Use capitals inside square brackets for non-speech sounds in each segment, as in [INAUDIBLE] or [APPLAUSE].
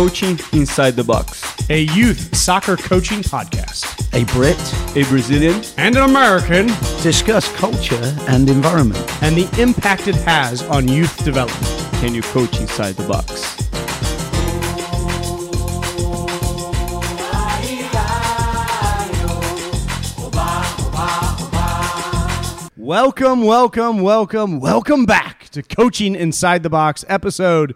Coaching Inside the Box, a youth soccer coaching podcast. A Brit a Brazilian, and an American discuss culture and environment and the impact it has on youth development. Can you coach inside the box? Welcome, welcome, welcome, welcome back to Coaching Inside the Box, episode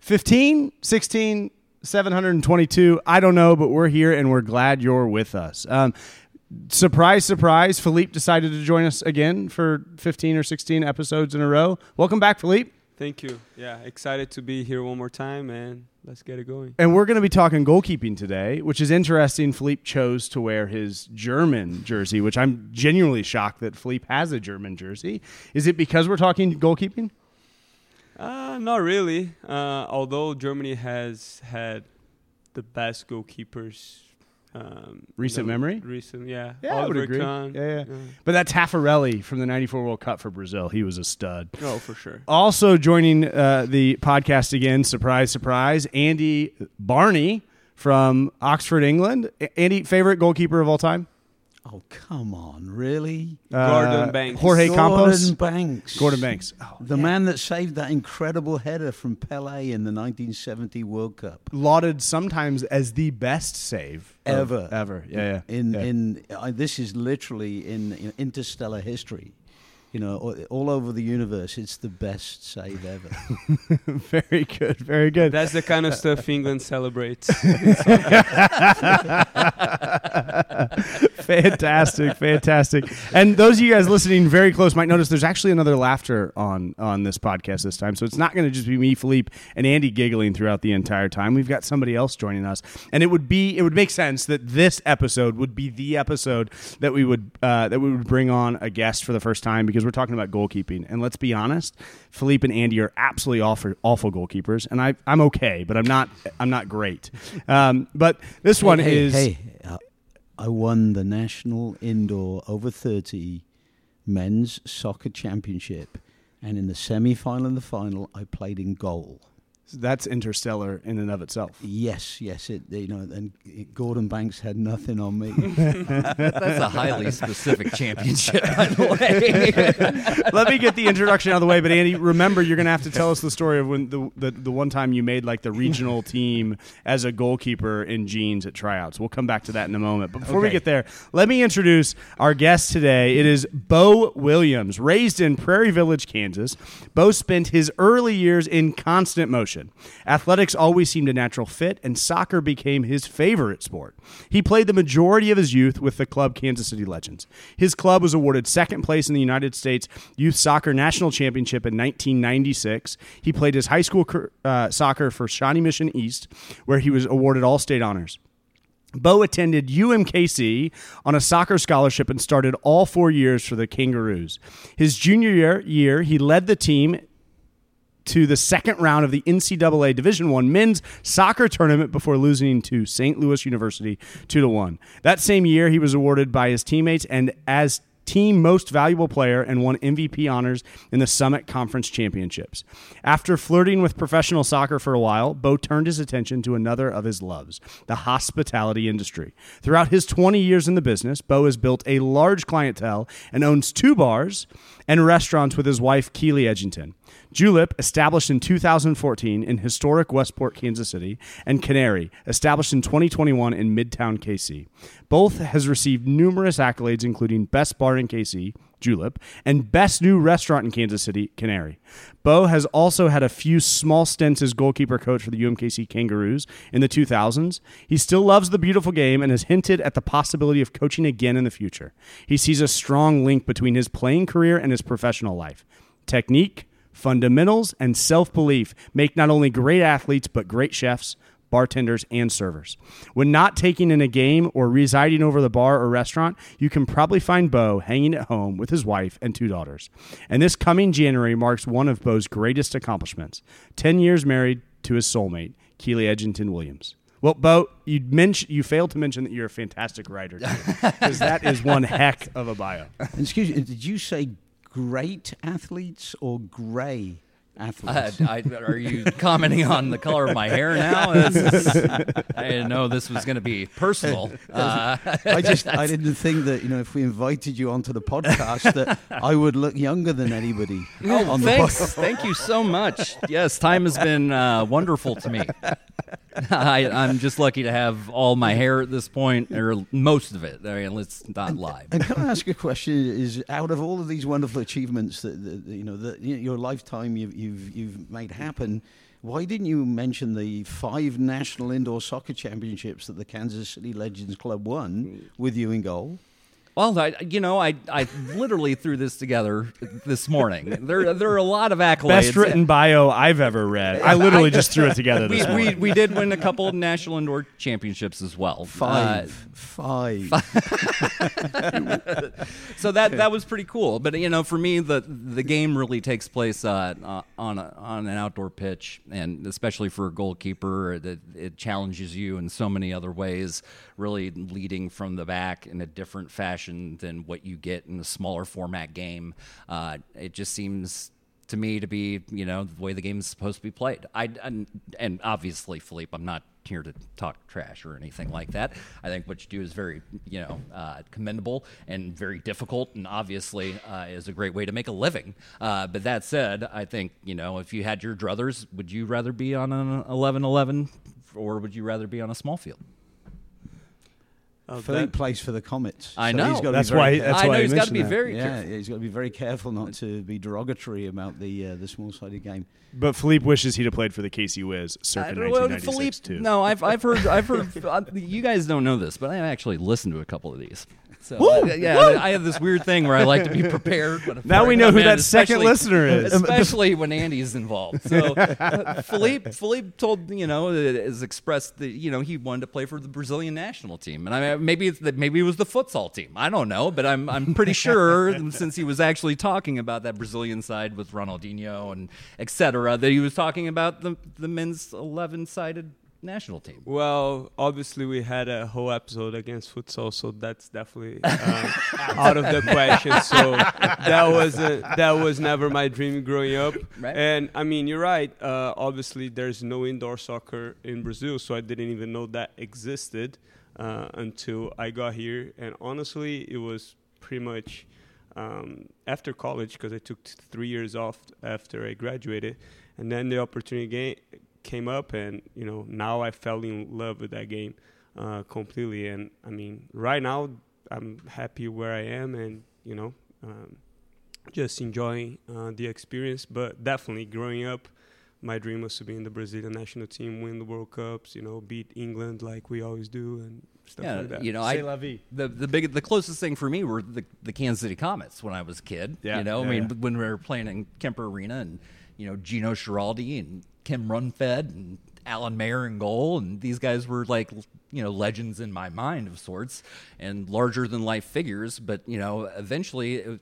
15, 16, 722. I don't know, but we're here and we're glad you're with us. Um, surprise, surprise, Philippe decided to join us again for 15 or 16 episodes in a row. Welcome back, Philippe. Thank you. Yeah, excited to be here one more time and let's get it going. And we're going to be talking goalkeeping today, which is interesting. Philippe chose to wear his German jersey, which I'm genuinely shocked that Philippe has a German jersey. Is it because we're talking goalkeeping? Uh, not really. Uh, although Germany has had the best goalkeepers um, recent memory? Recent, yeah. Yeah, Oliver I would agree. Kahn, yeah, yeah, yeah, But that Taffarelli from the 94 World Cup for Brazil, he was a stud. Oh, for sure. Also joining uh, the podcast again, surprise, surprise, Andy Barney from Oxford, England. Andy, favorite goalkeeper of all time? Oh come on, really? Uh, Gordon Banks, Jorge Gordon Campos, Banks, Gordon Banks, oh, the yeah. man that saved that incredible header from Pele in the 1970 World Cup, lauded sometimes as the best save ever, ever. Yeah, yeah. In yeah. in uh, this is literally in, in interstellar history you know, all over the universe, it's the best save ever. [LAUGHS] very good, very good. That's the kind of stuff England celebrates. [LAUGHS] fantastic, fantastic. And those of you guys listening very close might notice there's actually another laughter on on this podcast this time. So it's not going to just be me, Philippe, and Andy giggling throughout the entire time. We've got somebody else joining us, and it would be it would make sense that this episode would be the episode that we would uh, that we would bring on a guest for the first time because we're talking about goalkeeping. And let's be honest, Philippe and Andy are absolutely awful, awful goalkeepers, and I, I'm okay, but I'm not I'm not great. Um, but this one hey, is. Hey, uh, I won the national indoor over 30 men's soccer championship, and in the semi final and the final, I played in goal. So that's interstellar in and of itself. Yes, yes. It you know, and Gordon Banks had nothing on me. [LAUGHS] that's a highly specific championship, by the [LAUGHS] way. Let me get the introduction out of the way. But Andy, remember, you're going to have to tell us the story of when the, the the one time you made like the regional [LAUGHS] team as a goalkeeper in jeans at tryouts. We'll come back to that in a moment. But before okay. we get there, let me introduce our guest today. It is Bo Williams, raised in Prairie Village, Kansas. Bo spent his early years in constant motion Athletics always seemed a natural fit, and soccer became his favorite sport. He played the majority of his youth with the club Kansas City Legends. His club was awarded second place in the United States Youth Soccer National Championship in 1996. He played his high school uh, soccer for Shawnee Mission East, where he was awarded all state honors. Bo attended UMKC on a soccer scholarship and started all four years for the Kangaroos. His junior year, year he led the team to the second round of the NCAA Division One men's soccer tournament before losing to St. Louis University two to one. That same year, he was awarded by his teammates and as team most valuable player and won MVP honors in the Summit Conference Championships. After flirting with professional soccer for a while, Bo turned his attention to another of his loves, the hospitality industry. Throughout his 20 years in the business, Bo has built a large clientele and owns two bars and restaurants with his wife, Keely Edgington. Julep, established in 2014 in historic Westport, Kansas City, and Canary, established in 2021 in Midtown, KC. Both has received numerous accolades, including Best Bar in KC, Julep, and Best New Restaurant in Kansas City, Canary. Bo has also had a few small stints as goalkeeper coach for the UMKC Kangaroos in the 2000s. He still loves the beautiful game and has hinted at the possibility of coaching again in the future. He sees a strong link between his playing career and his professional life. Technique, Fundamentals and self belief make not only great athletes, but great chefs, bartenders, and servers. When not taking in a game or residing over the bar or restaurant, you can probably find Bo hanging at home with his wife and two daughters. And this coming January marks one of Bo's greatest accomplishments 10 years married to his soulmate, Keely Edgington Williams. Well, Bo, you mentioned you failed to mention that you're a fantastic writer because that is one heck of a bio. Excuse me, did you say great athletes or athletes. I, I, are you commenting on the color of my hair now? [LAUGHS] Is, I didn't know this was going to be personal. [LAUGHS] Uh, I just [LAUGHS] I didn't think that you know if we invited you onto the podcast that I would look younger than anybody. oh, on the thanks. pod- Thank you so much. Yes, time has been uh, wonderful to me. I, I'm just lucky to have all my hair at this point, or most of it. I mean, let's not lie. And can I ask a question? Is out of all of these wonderful achievements that, that you know that you know, your lifetime you've, you've you've made happen, why didn't you mention the five national indoor soccer championships that the Kansas City Legends Club won mm. with you in goal? Well, I, you know, I, I literally threw this together this morning. There, there are a lot of accolades. Best written bio I've ever read. I literally just threw it together We, this we, morning. we did win a couple of national indoor championships as well. Five, Uh, five. [LAUGHS] so that that was pretty cool. But you know, for me, the the game really takes place uh, uh, on a, on an outdoor pitch, and especially for a goalkeeper, it, it challenges you in so many other ways. Really leading from the back in a different fashion than what you get in a smaller format game. Uh, it just seems to me to be you know the way the game is supposed to be played. I and, and obviously, Philippe, I'm not here to talk trash or anything like that. I think what you do is very you know uh, commendable and very difficult, and obviously uh, is a great way to make a living. Uh, but that said, I think you know if you had your druthers, would you rather be on an 11-11 or would you rather be on a small field? Uh, Philippe that- plays for the Comets. I so know. He's got to That's be why- that's I why know he he's got to be that. very yeah, careful. he's got to be very careful not to be derogatory about the uh, the small sided game. But Philippe wishes he'd have played for the KC Wiz circa I don't 1996 Philippe, too. No, I've I've heard I've heard. [LAUGHS] uh, you guys don't know this, but I actually listened to a couple of these. So uh, yeah, I have this weird thing where I like to be prepared. When Now we know who that second listener is. [LAUGHS] especially when Andy's involved. So [LAUGHS] uh, Philippe Philippe told you know has expressed that you know he wanted to play for the Brazilian national team, and I mean, maybe it's that maybe it was the futsal team. I don't know, but I'm I'm pretty [LAUGHS] sure since he was actually talking about that Brazilian side with Ronaldinho and etc. that he was talking about the the men's eleven sided national team. Well, obviously we had a whole episode against futsal, so that's definitely [LAUGHS] uh, out of the question. So that was a, that was never my dream growing up. Right. And I mean, you're right. Uh, obviously, there's no indoor soccer in Brazil, so I didn't even know that existed uh, until I got here. And honestly, it was pretty much um, after college because I took t- three years off after I graduated, and then the opportunity ga- came up, and you know now I fell in love with that game uh, completely. And I mean, right now I'm happy where I am, and you know, um, just enjoying uh, the experience. But definitely growing up. My dream was to be in the Brazilian national team, win the World Cups, you know, beat England like we always do, and stuff Yeah, like that. you know, I la vie. the the big the closest thing for me were the the Kansas City Comets when I was a kid. Yeah, you know, yeah, I mean, yeah. when we were playing in Kemper Arena and you know Gino Schiraldi and Kim Roentved and Alan Mayer in goal, and these guys were like you know legends in my mind of sorts and larger than life figures. But you know, eventually. It,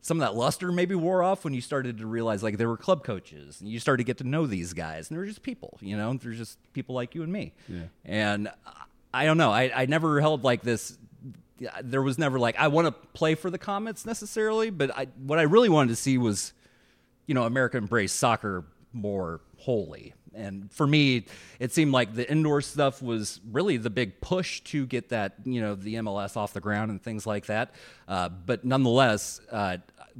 some of that luster maybe wore off when you started to realize like they were club coaches and you started to get to know these guys and they were just people you know they're just people like you and me Yeah. and i don't know i, I never held like this there was never like i want to play for the comets necessarily but I, what i really wanted to see was you know america embraced soccer more wholly. And for me it seemed like the indoor stuff was really the big push to get that you know the mls off the ground and things like that. Uh, but nonetheless uh,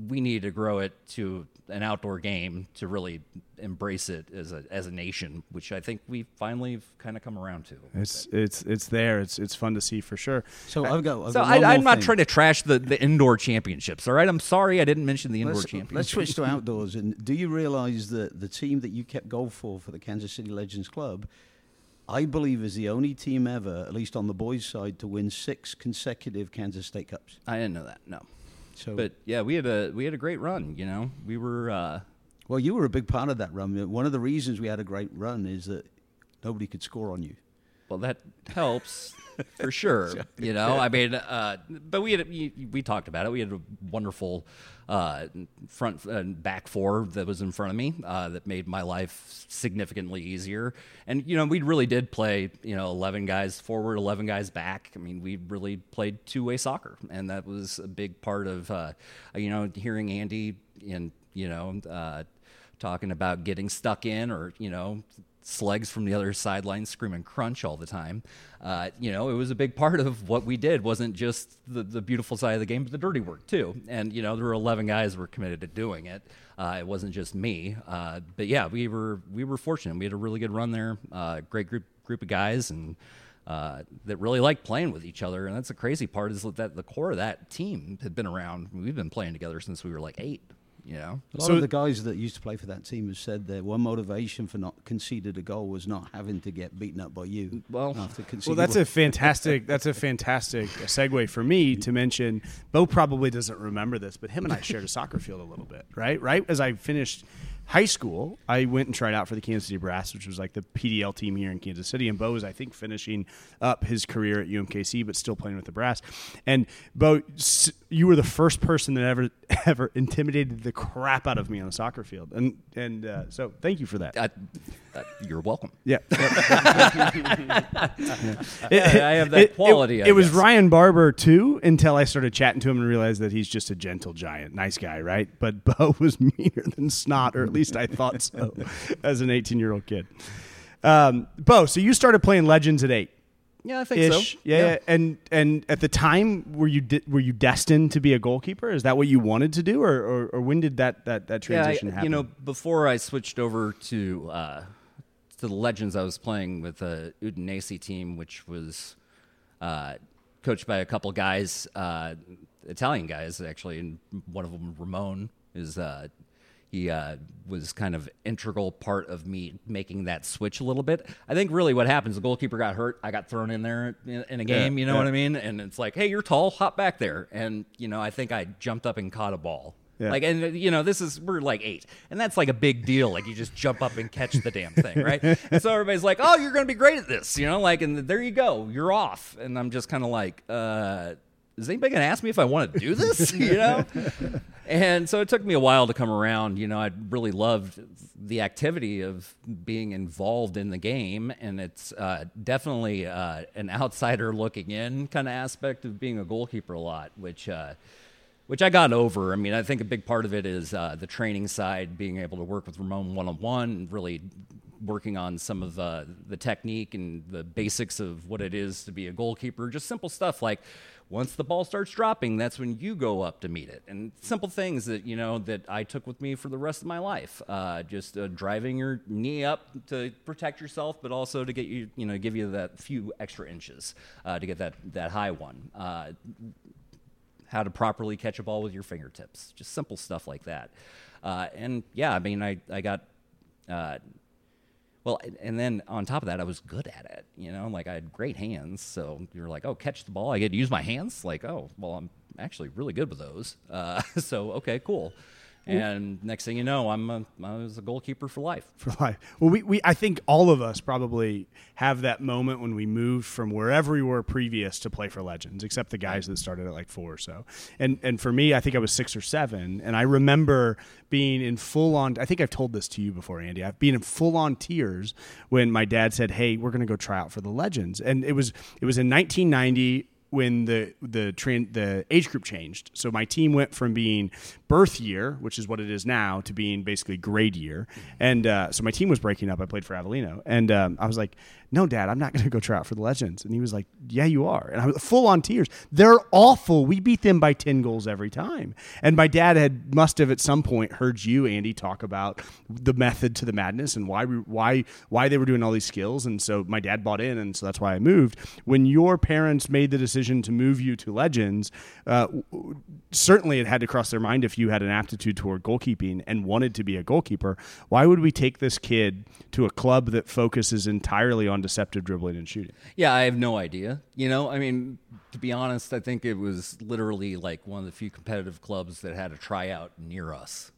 we need to grow it to an outdoor game to really embrace it as a as a nation which i think we finally have kind of come around to It's it's it's there. It's it's fun to see for sure. So I've got. I've so got I, I'm not thing. trying to trash the, the indoor championships. All right, I'm sorry I didn't mention the indoor Let's, championships. let's switch to [LAUGHS] outdoors. And do you realize that the team that you kept goal for for the Kansas City Legends Club, I believe, is the only team ever, at least on the boys' side, to win six consecutive Kansas State Cups. I didn't know that. No, So, but yeah, we had a we had a great run. You know, we were. Uh, well, you were a big part of that run. One of the reasons we had a great run is that nobody could score on you. Well, that [LAUGHS] helps for sure. You know, I mean, uh, but we had we, talked about it. We had a wonderful uh, front and back four that was in front of me uh, that made my life significantly easier. And you know, we really did play. You know, eleven guys forward, eleven guys back. I mean, we really played two way soccer, and that was a big part of uh, you know hearing Andy and you know. Uh, talking about getting stuck in or, you know, slugs from the other sideline screaming crunch all the time. Uh, you know, it was a big part of what we did. wasn't just the, the beautiful side of the game, but the dirty work too. And you know, there were 11 guys who were committed to doing it. Uh, it wasn't just me. Uh, but yeah, we were we were fortunate. We had a really good run there. Uh, great group group of guys and. Uh, that really liked playing with each other, and that's the crazy part is that the core of that team had been around. We've been playing together since we were like eight. You know, a lot So- of the guys that used to play for that team have said that one motivation for not conceded a goal was not having to get beaten up by you. Well- Well, that's a fantastic. That's a fantastic segue for me mm-hmm. to mention. Bo probably doesn't remember this, but him and I shared a soccer field a little bit, right? Right as I finished high school, I went and tried out for the Kansas City Brass, which was like the PDL team here in Kansas City. And Bo was, I think, finishing up his career at UMKC, but still playing with the Brass. And Bo, you were the first person that ever [LAUGHS] ever intimidated the crap out of me on a soccer field, and and uh, so thank you for that. I, uh, you're welcome. [LAUGHS] [LAUGHS] Yeah. I have that It- it- quality. It, I was guess. Ryan Barber too until I started chatting to him and realized that he's just a gentle giant, nice guy, right? But Bo was meaner than snot, or at least I thought so, [LAUGHS] as an 18 year old kid. Um, Bo, so you started playing Legends at eight. Yeah, I think Ish, so. yeah, and and at the time, were you de- were you destined to be a goalkeeper? Is that what you wanted to do, or or, or when did that that, that transition yeah, I- happen? You know, before I switched over to uh, to the Legends, I was playing with a Udinese team, which was uh, coached by a couple guys, uh, Italian guys actually, and one of them, Ramon, is uh, he uh, was kind of integral part of me making that switch a little bit. I think really what happens, the goalkeeper got hurt, I got thrown in there in, in a game, you know yeah. what I mean? And it's like, hey, you're tall, hop back there, and you know, I think I jumped up and caught a ball. Yeah. Like, and you know, this is we're like eight, and that's like a big deal. Like, you just jump up and catch the damn thing, right? [LAUGHS] and so everybody's like, "Oh, you're going to be great at this," you know, like, and there you go, you're off. And I'm just kind of like, uh, "Is anybody going to ask me if I want to do [LAUGHS] this?" [LAUGHS] you know. and so it took me a while to come around. You know, I really loved the activity of being involved in the game, and it's uh, definitely uh, an outsider looking in kind of aspect of being a goalkeeper a lot, which. Uh, which I got over. I mean, I think a big part of it is uh, the training side, being able to work with Ramon one on one, really working on some of uh, the technique and the basics of what it is to be a goalkeeper. Just simple stuff like once the ball starts dropping, that's when you go up to meet it, and simple things that you know that I took with me for the rest of my life. Uh, just uh, driving your knee up to protect yourself, but also to get you, you know, give you that few extra inches uh, to get that that high one. Uh, how to properly catch a ball with your fingertips, just simple stuff like that. Uh, and yeah, I mean, I I got. Well, and- and then on top of that, I was good at it. You know, like I had great hands. So you're like, oh, catch the ball. I get to use my hands. Like, oh, well, I'm actually really good with those. Uh, [LAUGHS] so okay, cool. And next thing you know, I'm a, I was a goalkeeper for life. for life. Well, we, we I think all of us probably have that moment when we moved from wherever we were previous to play for Legends, except the guys that started at like four or so. And and for me, I think I was six or seven, and I remember being in full on. I think I've told this to you before, Andy. I've been in full on tears when my dad said, "Hey, we're going to go try out for the Legends," and it was it was in 1990 when the the tran the age group changed. So my team went from being birth year, which is what it is now, to being basically grade year. And uh, so my team was breaking up. I played for Avellino, and um, I was like, "No, Dad, I'm not [LAUGHS] going to go try out for the Legends." And he was like, "Yeah, you are." And I was full on tears. They're awful. We beat them by ten goals every time. And my dad had must have at some point heard you, Andy, talk about the method to the madness and why why why they were doing all these skills. And so my dad bought in, and so that's why I moved. When your parents made the decision to move you to Legends, uh, certainly it had to cross their mind if you had an aptitude toward goalkeeping and wanted to be a goalkeeper. Why would we take this kid to a club that focuses entirely on deceptive dribbling and shooting? Yeah, I have no idea. You know, I mean, to be honest, I think it was literally like one of the few competitive clubs that had a tryout near us.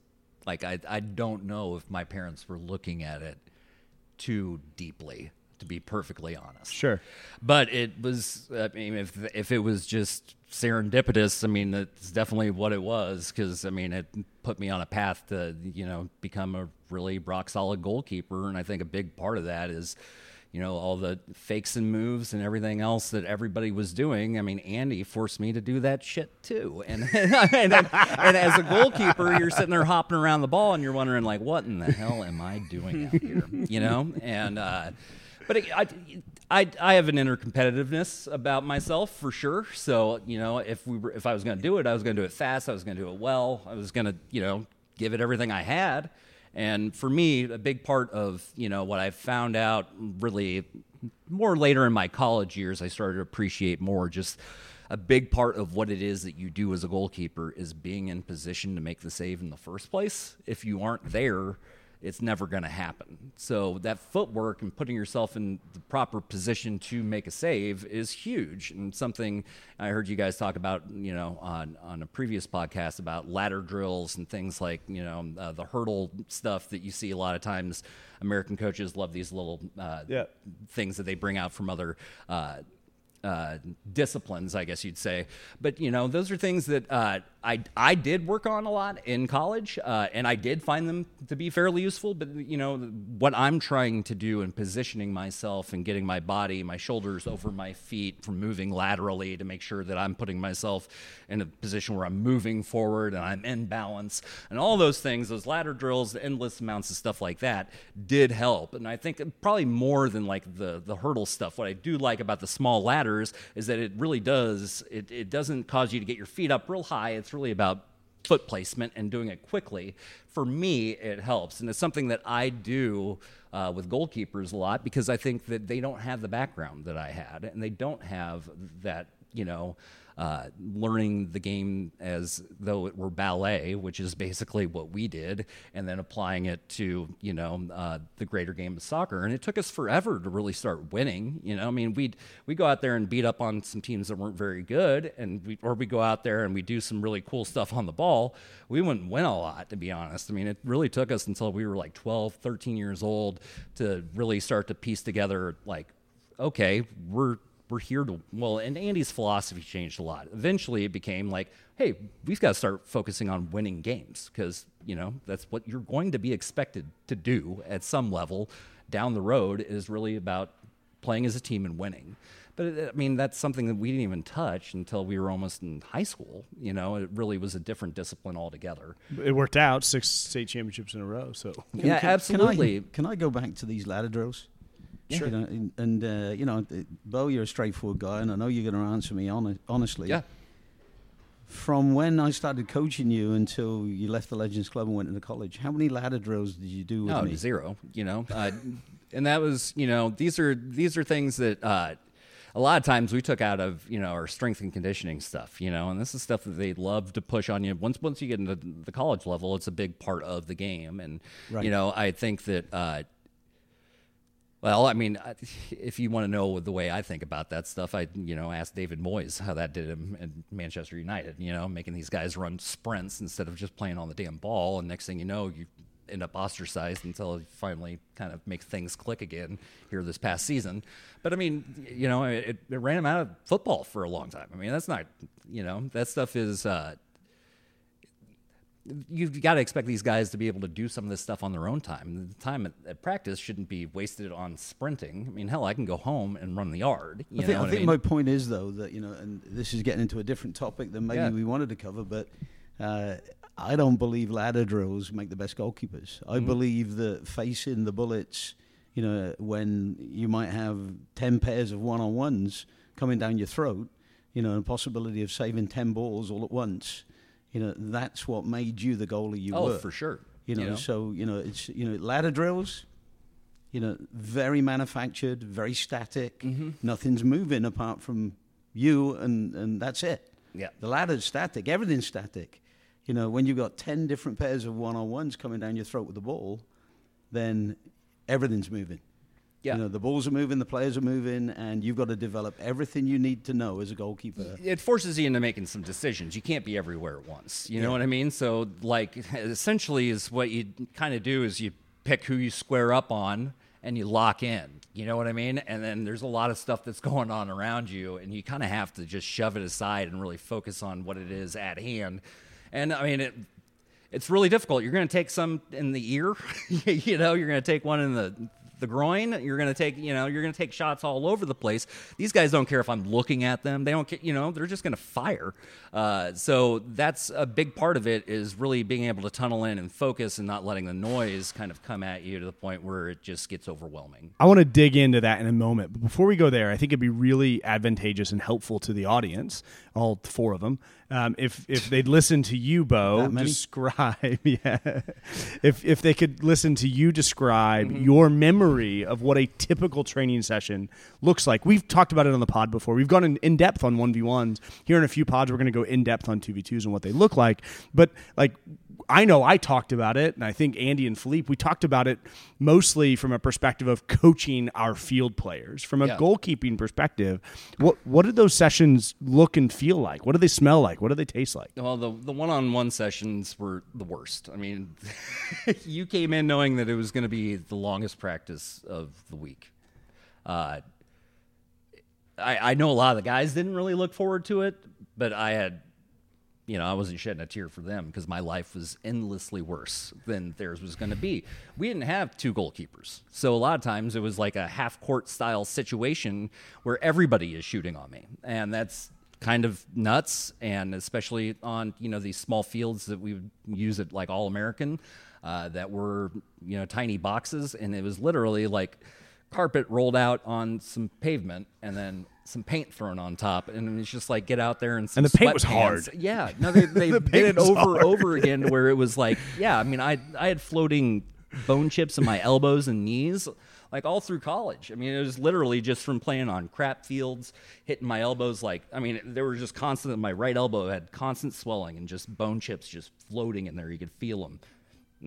Like, I, I don't know if my parents were looking at it too deeply, to be perfectly honest. Sure. But it was, I mean, if if it was just serendipitous, I mean, it's definitely what it was because, I mean, it put me on a path to, you know, become a really rock solid goalkeeper. And I think a big part of that is, you know all the fakes and moves and everything else that everybody was doing. I mean, Andy forced me to do that shit too. [LAUGHS] And and, and, and as a goalkeeper, you're sitting there hopping around the ball and you're wondering like, what in the hell am I doing out here? You know, and. Uh, but it, I, I, I have an inner competitiveness about myself for sure. So you know, if we were, if I was going to do it, I was going to do it fast. I was going to do it well. I was going to you know give it everything I had. And for me, a big part of you know what I found out really more later in my college years, I started to appreciate more just a big part of what it is that you do as a goalkeeper is being in position to make the save in the first place. If you aren't there, it's never going to happen. So that footwork and putting yourself in the proper position to make a save is huge and something I heard you guys talk about, you know, on on a previous podcast about ladder drills and things like, you know, uh, the hurdle stuff that you see a lot of times. American coaches love these little uh, Yeah. things that they bring out from other. Uh, uh, disciplines, I guess you'd say. But you know, those are things that uh, I I did work on a lot in college, uh, and I did find them to be fairly useful. But you know, what I'm trying to do in positioning myself and getting my body, my shoulders over my feet from moving laterally to make sure that I'm putting myself in a position where I'm moving forward and I'm in balance, and all those things, those ladder drills, endless amounts of stuff like that, did help. And I think probably more than like the the hurdle stuff. What I do like about the small ladders is that it really does it, it doesn't cause you to get your feet up real high. It's really about foot placement and doing it quickly. For me, it helps, and it's something that I do uh, with goalkeepers a lot because I think that they don't have the background that I had, and they don't have that you know. Uh, learning the game as though it were ballet, which is basically what we did, and then applying it to you know uh, the greater game of soccer. And it took us forever to really start winning. You know, I mean, we we go out there and beat up on some teams that weren't very good, and we, or we go out there and we do some really cool stuff on the ball. We wouldn't win a lot, to be honest. I mean, it really took us until we were like 12, 13 years old to really start to piece together like okay, we're we're here to well and andy's philosophy changed a lot eventually it became like hey we've got to start focusing on winning games because you know that's what you're going to be expected to do at some level down the road is really about playing as a team and winning but uh, i mean that's something that we didn't even touch until we were almost in high school you know it really was a different discipline altogether It worked out six state championships in a row. So Can- yeah can- absolutely Can I, can I go back to these ladder drills? Sure. You know, and, uh, you know, uh, Bo, you're a straightforward guy, and I know you're going to answer me hon- honestly. yeah From when I started coaching you until you left the Legends Club and went into college, how many ladder drills did you do with No, me? zero. You know, uh, and that was you know these are these are things that uh, a lot of times we took out of you know our strength and conditioning stuff. You know, and this is stuff that they love to push on you. Once once you get into the college level, it's a big part of the game, and Right. you know I think that. Uh, well, I mean, [LAUGHS] if you want to know the way I think about that stuff, I you know asked David Moyes how that did him in Manchester United. You know, making these guys run sprints instead of just playing on the damn ball, and next thing you know, you end up ostracized until you finally kind of make things click again here this past season. But I mean, you know, it, it ran him out of football for a long time. I mean, that's not you know that stuff is. Uh, you've got to expect these guys to be able to do some of this stuff on their own time. The time at, at practice shouldn't be wasted on sprinting. I mean, hell, I can go home and run the yard. You I think, know I think mean? my point is though that you know, and this is getting into a different topic than maybe Yeah. we wanted to cover, but uh, I don't believe ladder drills make the best goalkeepers. I Mm-hmm. believe that facing the bullets, you know, when you might have ten pairs of one on ones coming down your throat, you know, and possibility of saving ten balls all at once, you know, that's what made you the goalie you oh, were. for sure. You know, so you know it's you know ladder drills. You know, very manufactured, very static. Mm-hmm. Nothing's moving apart from you, and and that's it. Yeah. the ladder's static. Everything's static. You know, when you've got ten different pairs of one on ones coming down your throat with the ball, then everything's moving. Yeah. You know, the balls are moving, the players are moving, and you've got to develop everything you need to know as a goalkeeper. it forces you into making some decisions. You can't be everywhere at once. You know what I mean? So, like, [LAUGHS] essentially, is what you kind of do is you pick who you square up on and you lock in. You know what I mean? And then there's a lot of stuff that's [LAUGHS] going on around you, and you kind of have to just shove it aside and really focus on what it is at hand. And I mean, it, it's really difficult. You're going to take some in the ear, [LAUGHS] you know, you're going to take one in the the groin. You're to take, you know, you're to take shots all over the place. These guys don't care if I'm looking at them. They don't care, you know, they're just to fire. Uh, so that's a big part of it is really being able to tunnel in and focus and not letting the noise kind of come at you to the point where it just gets overwhelming. I want to dig into that in a moment. But before we go there, I think it'd be really advantageous and helpful to the audience, all four of them, um, if if they'd listen to you, Bo, describe, [LAUGHS] yeah, if if they could listen to you describe Mm-hmm. your memory of what a typical training session looks like. We've talked about it on the pod before. We've gone in, in depth on one v ones. Here in a few pods, we're going to go in depth on two v twos and what they look like. But like. I know I talked about it, and I think Andy and Philippe, we talked about it mostly from a perspective of coaching our field players. From a Yeah. goalkeeping perspective, what what did those sessions look and feel like? What do they smell like? What do they taste like? Well, the the one on one sessions were the worst. I mean, [LAUGHS] you came in knowing that it was going to be the longest practice of the week. Uh, I, I know a lot of the guys didn't really look forward to it, but I had, you know, I wasn't shedding a tear for them because my life was endlessly worse than theirs was going to be. We didn't have two goalkeepers. So a lot of times it was like a half court style situation where everybody is shooting on me. And that's kind of nuts. And especially on, you know, these small fields that we would use at like All American uh, that were, you know, tiny boxes. And it was literally like, carpet rolled out on some pavement and then some paint thrown on top and it's just like get out there and some And the paint was hard. yeah no they, [LAUGHS] they The did it over hard. over again to where it was like yeah i mean i i had floating bone chips in my elbows and knees like all through college. I mean it was literally just from playing on crap fields hitting my elbows like i mean there were just constant my right elbow had constant swelling and just bone chips just floating in there. You could feel them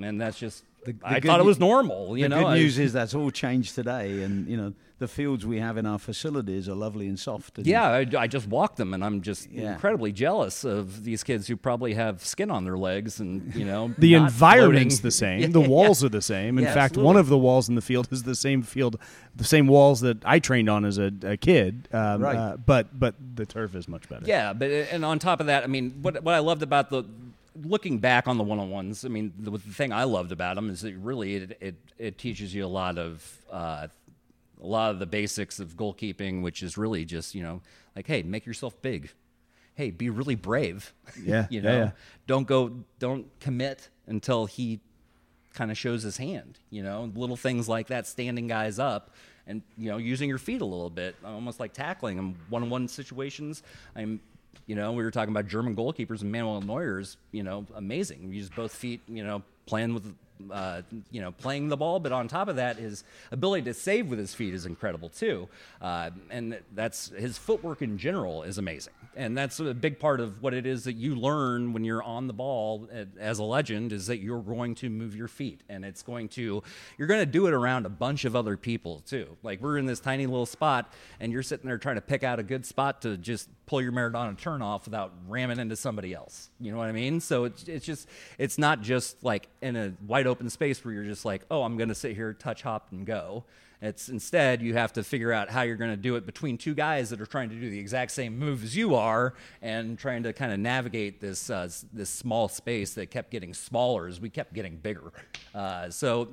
and that's just i thought it was normal you the know? good I- news is that's all changed today, and you know the fields we have in our facilities are lovely and soft. and- Yeah, I, I just walk them, and I'm just Yeah. incredibly jealous of these kids who probably have skin on their legs, and you know, [LAUGHS] The environment's floating. the same. Yeah, [LAUGHS] the yeah, walls are the same. In Yeah, fact, absolutely. one of the walls in the field is the same field, the same walls that I trained on as a, a kid. Um, Right. uh, but but the turf is much better. Yeah, but and on top of that, I mean, what what I loved about the looking back on the one on ones, I mean, the, the thing I loved about them is that really it it, it teaches you a lot of. Uh, a lot of the basics of goalkeeping, which is really just you know, like, hey, make yourself big. Hey, be really brave. [LAUGHS] Yeah, you yeah, know, yeah. don't go, don't commit until he kind of shows his hand. You know, little things like that, standing guys up, and you know, using your feet a little bit, almost like tackling them. One-on-one situations. I'm, you know, we were talking about German goalkeepers and Manuel Neuer's. You know, amazing. We use both feet. You know, playing with. Uh, you know, playing the ball, but on top of that, his ability to save with his feet is incredible too, uh, and that's his footwork in general is amazing, and that's a big part of what it is that you learn when you're on the ball uh, as a legend is that you're going to move your feet, and it's going to you're going to do it around a bunch of other people too. Like we're in this tiny little spot, and you're sitting there trying to pick out a good spot to just pull your Maradona turn off without ramming into somebody else. You know what I mean? So it's it's just it's not just like in a wide open space where you're just like, oh, I'm going to sit here, touch, hop, and go. It's instead you have to figure out how you're going to do it between two guys that are trying to do the exact same move as you are, and trying to kind of navigate this uh, this small space that kept getting smaller as we kept getting bigger. Uh, so,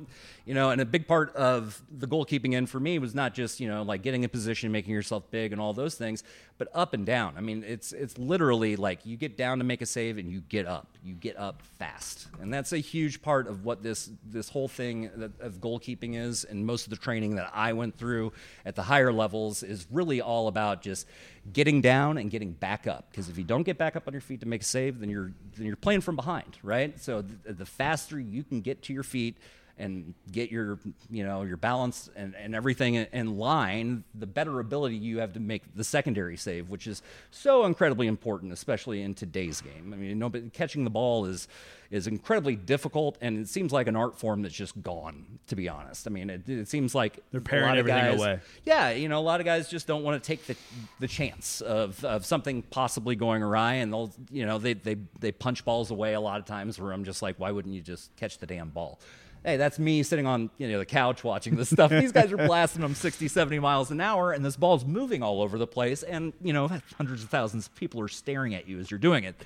you know, and a big part of the goalkeeping end for me was not just you know like getting in position, making yourself big, and all those things, but up and down. I mean, it's it's literally like you get down to make a save and you get up, you get up fast, and that's a huge part of what this this whole thing that- of goalkeeping is, and most of the training that I went through at the higher levels is really all about just getting down and getting back up. Because if you don't get back up on your feet to make a save, then you're then you're playing from behind, right? So the, the faster you can get to your feet and get your you know your balance and, and everything in, in line the better ability you have to make the secondary save which is so incredibly important especially in today's game i mean nobody, catching the ball is is incredibly difficult and it seems like an art form that's just gone to be honest i mean it, it seems like They're paring everything guys- away. yeah, you know, a lot of guys just don't want to take the the chance of, of something possibly going awry, and they'll, you know, they they they punch balls away a lot of times. Where I'm just like, why wouldn't you just catch the damn ball? Hey, that's me sitting on you know the couch watching this stuff. These guys are [LAUGHS] blasting them 60, 70 miles an hour, and this ball's moving all over the place, and you know, hundreds of thousands of people are staring at you as you're doing it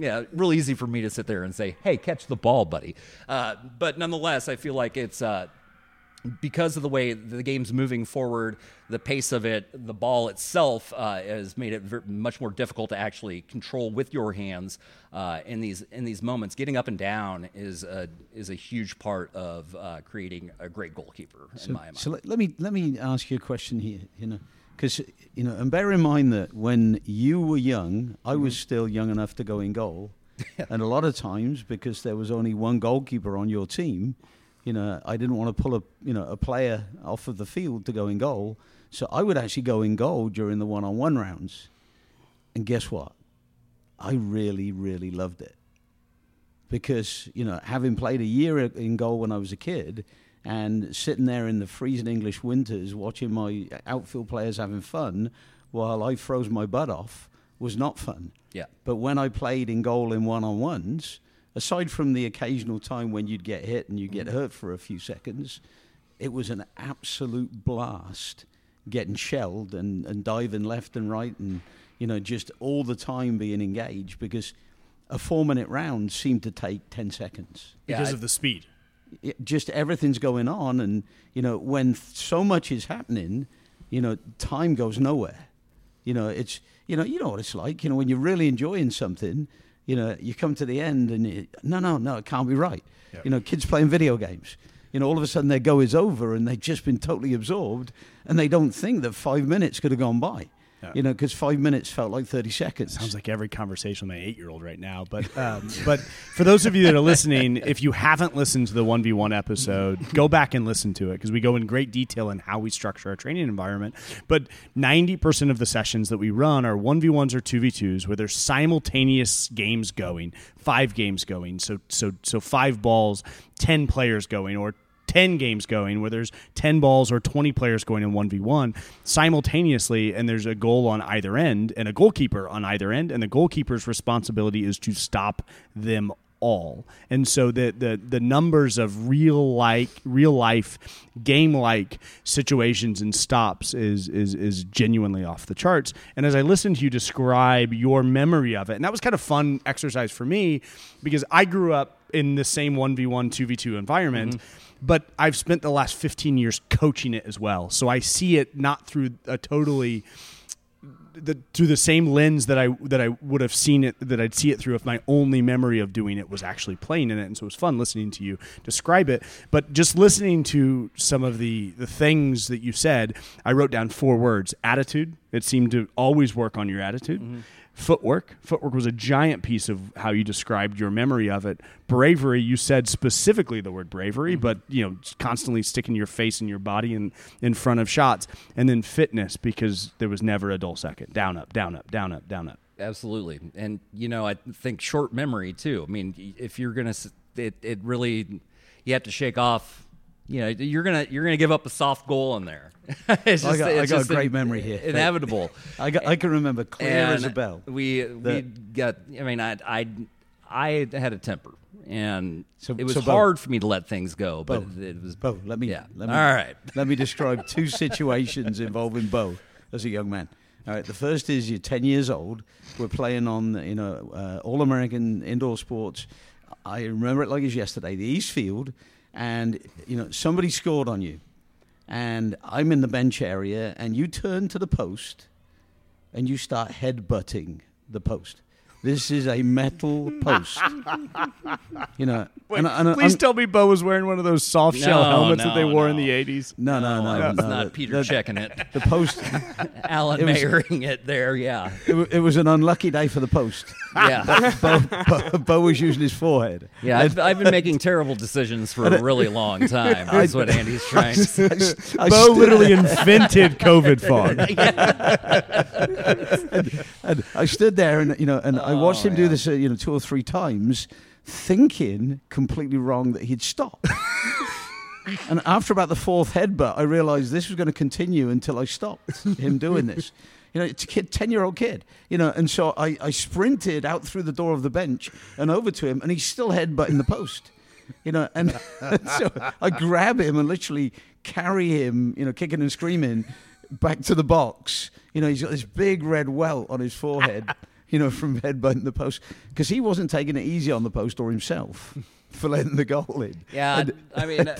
yeah, real easy for me to sit there and say, "Hey, catch the ball, buddy." Uh, but nonetheless, I feel like it's uh, because of the way the game's moving forward, the pace of it, the ball itself uh, has made it ver- much more difficult to actually control with your hands uh, in these in these moments. Getting up and down is a, is a huge part of uh, creating a great goalkeeper in my mind. So let, let me let me ask you a question here. You know, because you know, and bear in mind that when you were young, I was still young enough to go in goal, [LAUGHS] and a lot of times because there was only one goalkeeper on your team, you know, I didn't want to pull a you know a player off of the field to go in goal, so I would actually go in goal during the one-on-one rounds, and guess what? I really really loved it because you know having played a year in goal when I was a kid and sitting there in the freezing English winters watching my uh, outfield players having fun while I froze my butt off was not fun. Yeah. But when I played in goal in one on ones, aside from the occasional time when you'd get hit and you'd get mm. hurt for a few seconds, it was an absolute blast getting shelled and, and diving left and right and you know just all the time being engaged because a four minute round seemed to take 10 seconds. Because I- of the speed. it, just everything's going on and you know when th- so much is happening you know time goes nowhere. You know it's you know you know what it's like you know when you're really enjoying something you know you come to the end and it, no no no it can't be right. Yeah. you know kids playing video games. You know all of a sudden their go is over and they've just been totally absorbed and they don't think that five minutes could have gone by Yeah. you know because five minutes felt like 30 seconds Sounds like every conversation with my eight-year-old right now. But um, [LAUGHS] but for those of you that are listening, if you haven't listened to the one v one episode, [LAUGHS] go back and listen to it because we go in great detail in how we structure our training environment. But ninety percent of the sessions that we run are one v ones or two v twos, where there's simultaneous games going, five games going. So so so five balls, ten players going, or 10 games going where there's 10 balls or 20 players going in 1v1 simultaneously and there's a goal on either end and a goalkeeper on either end and the goalkeeper's responsibility is to stop them all. And so the the, the numbers of real like real life game like situations and stops is is is genuinely off the charts. And as i listened to you describe your memory of it and that was kind of fun exercise for me because i grew up in the same 1v1 2v2 environment mm-hmm. But I've spent the last 15 years coaching it as well. So I see it not through a totally the through the same lens that I that I would have seen it that I'd see it through if my only memory of doing it was actually playing in it. And so it was fun listening to you describe it. But just listening to some of the the things that you said I wrote down four words. Attitude. It seemed to always work on your attitude mm-hmm. Footwork. Footwork was a giant piece of how you described your memory of it. Bravery you said specifically the word bravery mm-hmm. but you know constantly sticking your face and your body in in front of shots. And then fitness because there was never a dull second. Down up down up down up down up. Absolutely, and you know, I think short memory too. I mean, if you're gonna, it, it really, you have to shake off. You know, you're gonna you're gonna give up a soft goal in there. [LAUGHS] it's I got- I it's got a great in- memory here. Inevitable. I, got, I can remember clear as a bell We we got. I mean, I I I had a temper, and So- it was so Bo- hard for me to let things go. But Bo, it was. Bo, let me. Yeah. Let me All right. [LAUGHS] Let me describe two situations involving Bo as a young man. All right. The first is you're 10 years old. We're playing on, you know, uh, All American indoor sports. I remember it like it's yesterday. The East Field, and you know somebody scored on you, and I'm in the bench area, and you turn to the post, and you start headbutting the post. This is a metal post. [LAUGHS] you know, and, I- and I- Please I'm- tell me Bo was wearing one of those soft shell No, helmets that they no, wore in the 80s. no, no, no, it's no. not the- Peter the- checking it. The post. [LAUGHS] Alan it was- Mayering it there. Yeah. It, it was an unlucky day for the post. Yeah. [LAUGHS] Bo, Bo, Bo was using his forehead. Yeah, I've, I've been making terrible decisions for a really long time. That's what Andy's trying to say. I s- I Bo stood literally invented COVID [LAUGHS] fog. [LAUGHS] and I stood there and you know, and I watched Oh, him do this, uh, you know, two or three times, thinking completely wrong that he'd stop. and after about the fourth headbutt, I realised this was going to continue until I stopped him doing this. You know, it's a kid, ten-year-old kid. You know, and so I, I sprinted out through the door of the bench and over to him, and he's still headbutting the post. You know, and, [LAUGHS] so I grab him and literally carry him, you know, kicking and screaming, back to the box. You know, he's got this big red welt on his forehead, you know, from headbutting the post because he wasn't taking it easy on the post or himself. For letting the goal in. Yeah, And- I mean, [LAUGHS] uh,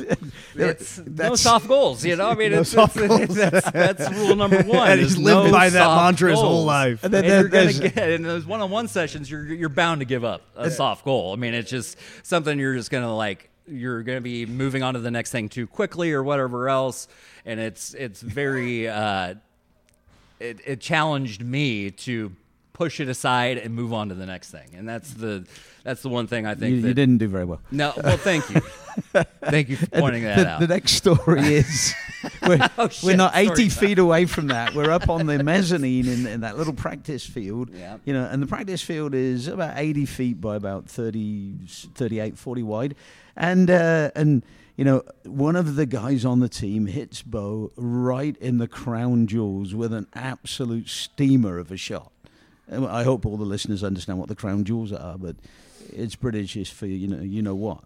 it's no soft goals. You know, I mean, No it's, soft it's- that's, that's rule number [LAUGHS] one. And he's lived no by that mantra his whole life. And then And you're gonna get in those one-on-one sessions. You're you're bound to give up a soft goal. I mean, it's just something you're just gonna like. You're gonna be moving on to the next thing too quickly or whatever else, and it's it's very. Uh, it, it challenged me to push it aside and move on to the next thing, and that's the that's the one thing I think You, that you didn't do very well. no, well, thank you. [LAUGHS] thank you for pointing that the, out. the next story is [LAUGHS] we're, Oh, we're not 80 Sorry. feet away from that. We're up on the [LAUGHS] mezzanine in, in that little practice field. Yeah. You know, and the practice field is about 80 feet by about 30, 38, 40 wide. And, uh, and, you know, one of the guys on the team hits Bo right in the crown jewels with an absolute steamer of a shot. I hope all the listeners understand what the crown jewels are, but it's British is for you know you know what,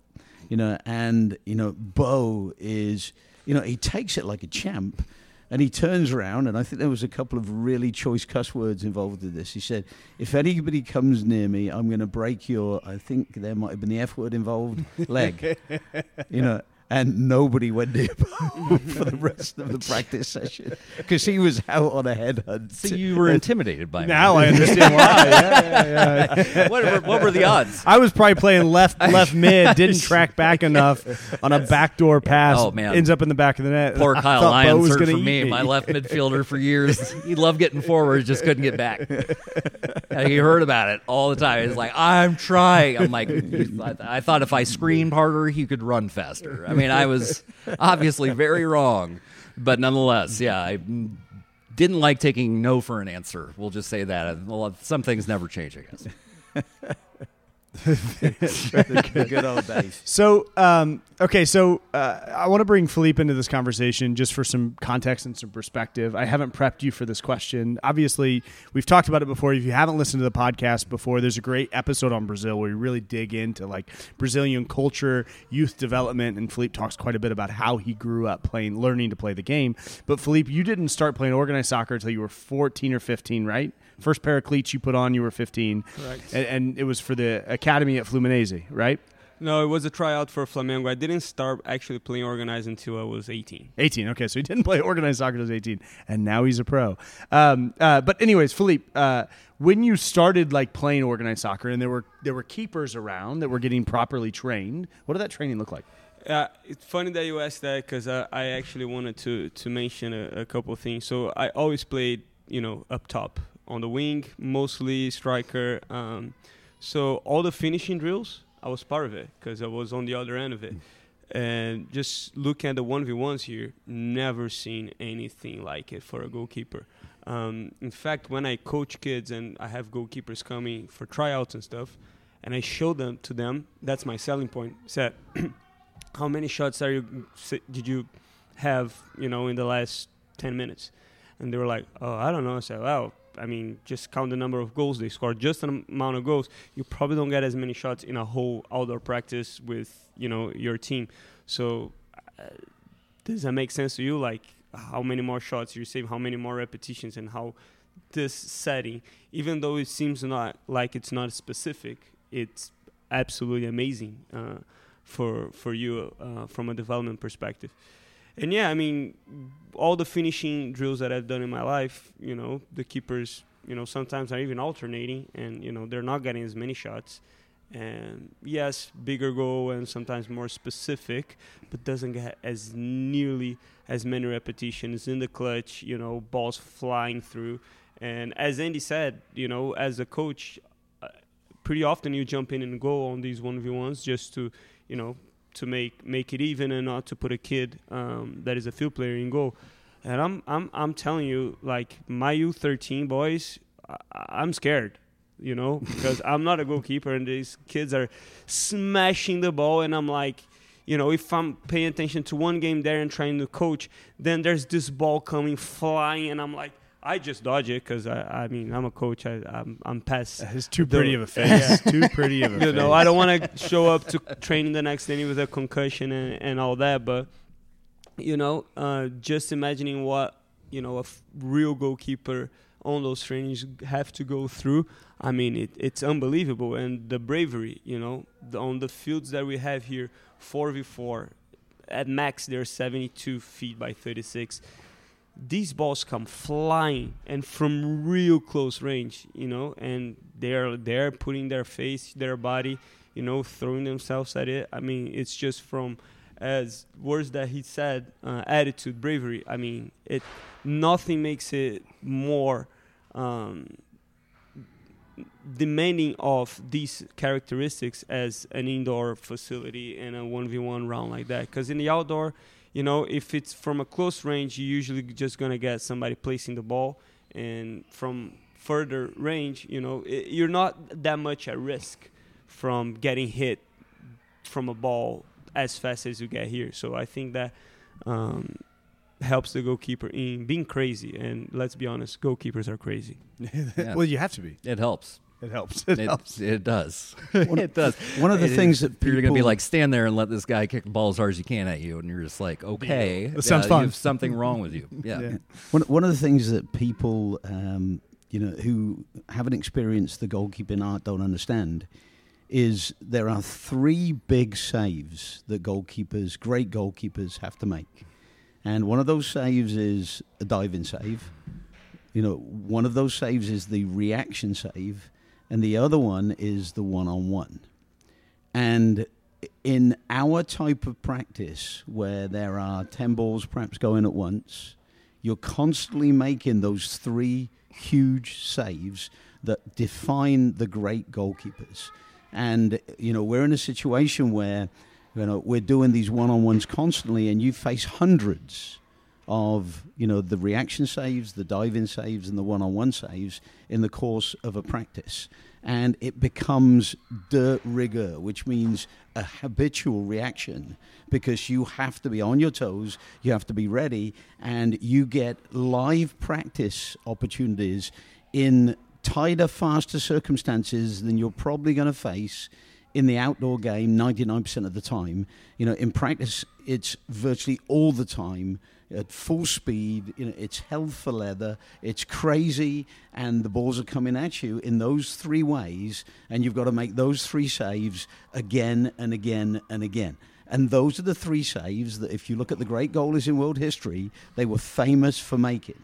you know, and you know Bo is you know he takes it like a champ, and he turns around and I think there was a couple of really choice cuss words involved in this. He said, "If anybody comes near me, I'm going to break your." I think there might have been the F word involved leg, [LAUGHS] you know. And nobody went near Bo [LAUGHS] for the rest of the [LAUGHS] practice session because he was out on a headhunt. so you were intimidated by him. Now. I understand why. [LAUGHS] Yeah, yeah, yeah. what, were, what were the odds? I was probably playing left left mid, didn't track back enough on a backdoor pass. Oh, man. ends up in the back of the net. Poor Kyle thought Bo Lyons was hurt for eat me, my left midfielder for years. He loved getting forward, just couldn't get back. And he heard about it all the time. He's like, "I'm trying." I'm like, I, I thought if I screamed harder, he could run faster. I mean, I was obviously very wrong, but nonetheless, yeah, I didn't like taking no for an answer. We'll just say that. Some things never change, I guess. [LAUGHS] [LAUGHS] good old days. So, um, okay, so uh, I want to bring Philippe into this conversation just for some context and some perspective. I haven't prepped you for this question. Obviously, we've talked about it before. If you haven't listened to the podcast before, there's a great episode on Brazil where we really dig into like Brazilian culture, youth development, and Philippe talks quite a bit about how he grew up playing, learning to play the game. But Philippe, you didn't start playing organized soccer until you were 14 or 15, right? First pair of cleats you put on, you were 15, Correct. and, and it was for the academy at Fluminense, right? No, it was a tryout for Flamengo. I didn't start actually playing organized until I was 18. 18. Okay, so he [LAUGHS] didn't play organized soccer until 18, and now he's a pro. Um, uh, but anyways, Philippe, uh, when you started like playing organized soccer, and there were there were keepers around that were getting properly trained, what did that training look like? Uh, it's funny that you asked that because uh, I actually wanted to to mention a, a couple of things. So I always played, you know, up top on the wing, mostly striker. Um, so all the finishing drills, I was part of it because I was on the other end of it. And just looking at the one v ones here, never seen anything like it for a goalkeeper. Um, in fact, when I coach kids and I have goalkeepers coming for tryouts and stuff, and I show them to them, that's my selling point. Said, [CLEARS THROAT] how many shots are you did you have you know in the last 10 minutes and they were like oh i don't know i said well i mean just count the number of goals they score, just an amount of goals you probably don't get as many shots in a whole outdoor practice with you know your team. So uh, does that make sense to you? Like how many more shots you save how many more repetitions and how this setting even though it seems not like it's not specific it's absolutely amazing uh, for for you uh, from a development perspective. And yeah, I mean, all the finishing drills that I've done in my life, you know, the keepers, you know, sometimes are even alternating, and you know, they're not getting as many shots. And yes, bigger goal and sometimes more specific, but doesn't get as nearly as many repetitions in the clutch. You know, balls flying through. And as Andy said, you know, as a coach, uh, pretty often you jump in and go on these one v ones just to, you know, to make make it even and not to put a kid um, that is a field player in goal. And I'm I'm I'm telling you, like my U13 boys, I, I'm scared, you know, [LAUGHS] because I'm not a goalkeeper and these kids are smashing the ball, and I'm like. You know, if I'm paying attention to one game there and trying to coach, then there's this ball coming flying, and I'm like, I just dodge it because I, I mean, I'm a coach. I, I'm, I'm past It's too The- pretty of a [LAUGHS] face. too pretty of a [LAUGHS] you face. know, I don't want to show up to training the next day with a concussion and, and all that, but you know, uh, just imagining what you know a f- real goalkeeper on those trainings have to go through. I mean, it, it's unbelievable, and the bravery, you know, the, on the fields that we have here, four v four, at max they're 72 feet by 36. These balls come flying and from real close range, you know, and they're they're putting their face, their body, you know, throwing themselves at it. I mean, it's just from as words that he said, uh, attitude, bravery. I mean, it nothing makes it more um, demanding of these characteristics as an indoor facility and a 1v1 round like that because in the outdoor you know if it's from a close range you're usually just going to get somebody placing the ball and from further range you know it, you're not that much at risk from getting hit from a ball as fast as you get here so i think that um, helps the goalkeeper in being crazy and let's be honest goalkeepers are crazy Yeah. [LAUGHS] [LAUGHS] well, you have to be. It helps. It helps. It, It, helps. [LAUGHS] it does. [LAUGHS] it does. one of the It things is- that you're going to be like, stand there and let this guy kick the ball as hard as you can at you, and you're just like, okay, That sounds uh, fun. You have something wrong with you. [LAUGHS] Yeah. Yeah. One, one of the things that people, um, you know, who haven't experienced the goalkeeping art don't understand is there are three big saves that goalkeepers, great goalkeepers, have to make. And one of those saves is a diving save. You know, one of those saves is the reaction save, and the other one is the one on one. And in our type of practice, where there are 10 balls perhaps going at once, you're constantly making those three huge saves that define the great goalkeepers. And, you know, we're in a situation where, you know, we're doing these one on ones constantly, and you face hundreds of you know the reaction saves, the dive-in saves, and the one-on-one saves in the course of a practice, and it becomes de rigueur, which means a habitual reaction because you have to be on your toes, you have to be ready, and you get live practice opportunities in tighter, faster circumstances than you're probably going to face in the outdoor game 99% of the time. You know, in practice, it's virtually all the time at full speed. You know, it's hell for leather. It's crazy, and the balls are coming at you in those three ways, and you've got to make those three saves again and again and again. And those are the three saves that, if you look at the great goalies in world history, they were famous for making.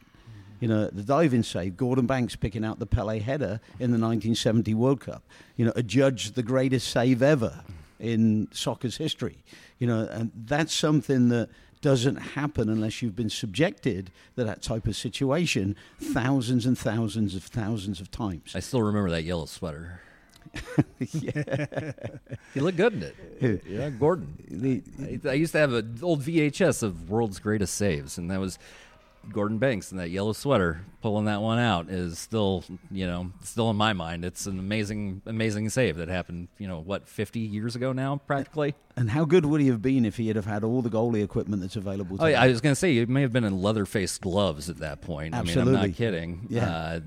You know, the diving save, Gordon Banks picking out the Pele header in the 1970 World Cup. You know, adjudged the greatest save ever in soccer's history. You know, and that's something that doesn't happen unless you've been subjected to that type of situation thousands and thousands of thousands of times. I still remember that yellow sweater. [LAUGHS] Yeah. [LAUGHS] you look good in it. Yeah, Gordon. The- I, I used to have an old VHS of World's Greatest Saves, and that was Gordon Banks in that yellow sweater pulling that one out is still, you know, still in my mind. It's an amazing, amazing save that happened, you know, what, 50 years ago now, practically? And how good would he have been if he had have had all the goalie equipment that's available to Oh, yeah, him? I was going to say, you may have been in leather faced gloves at that point. I mean, I'm Absolutely. not kidding. Yeah. Uh,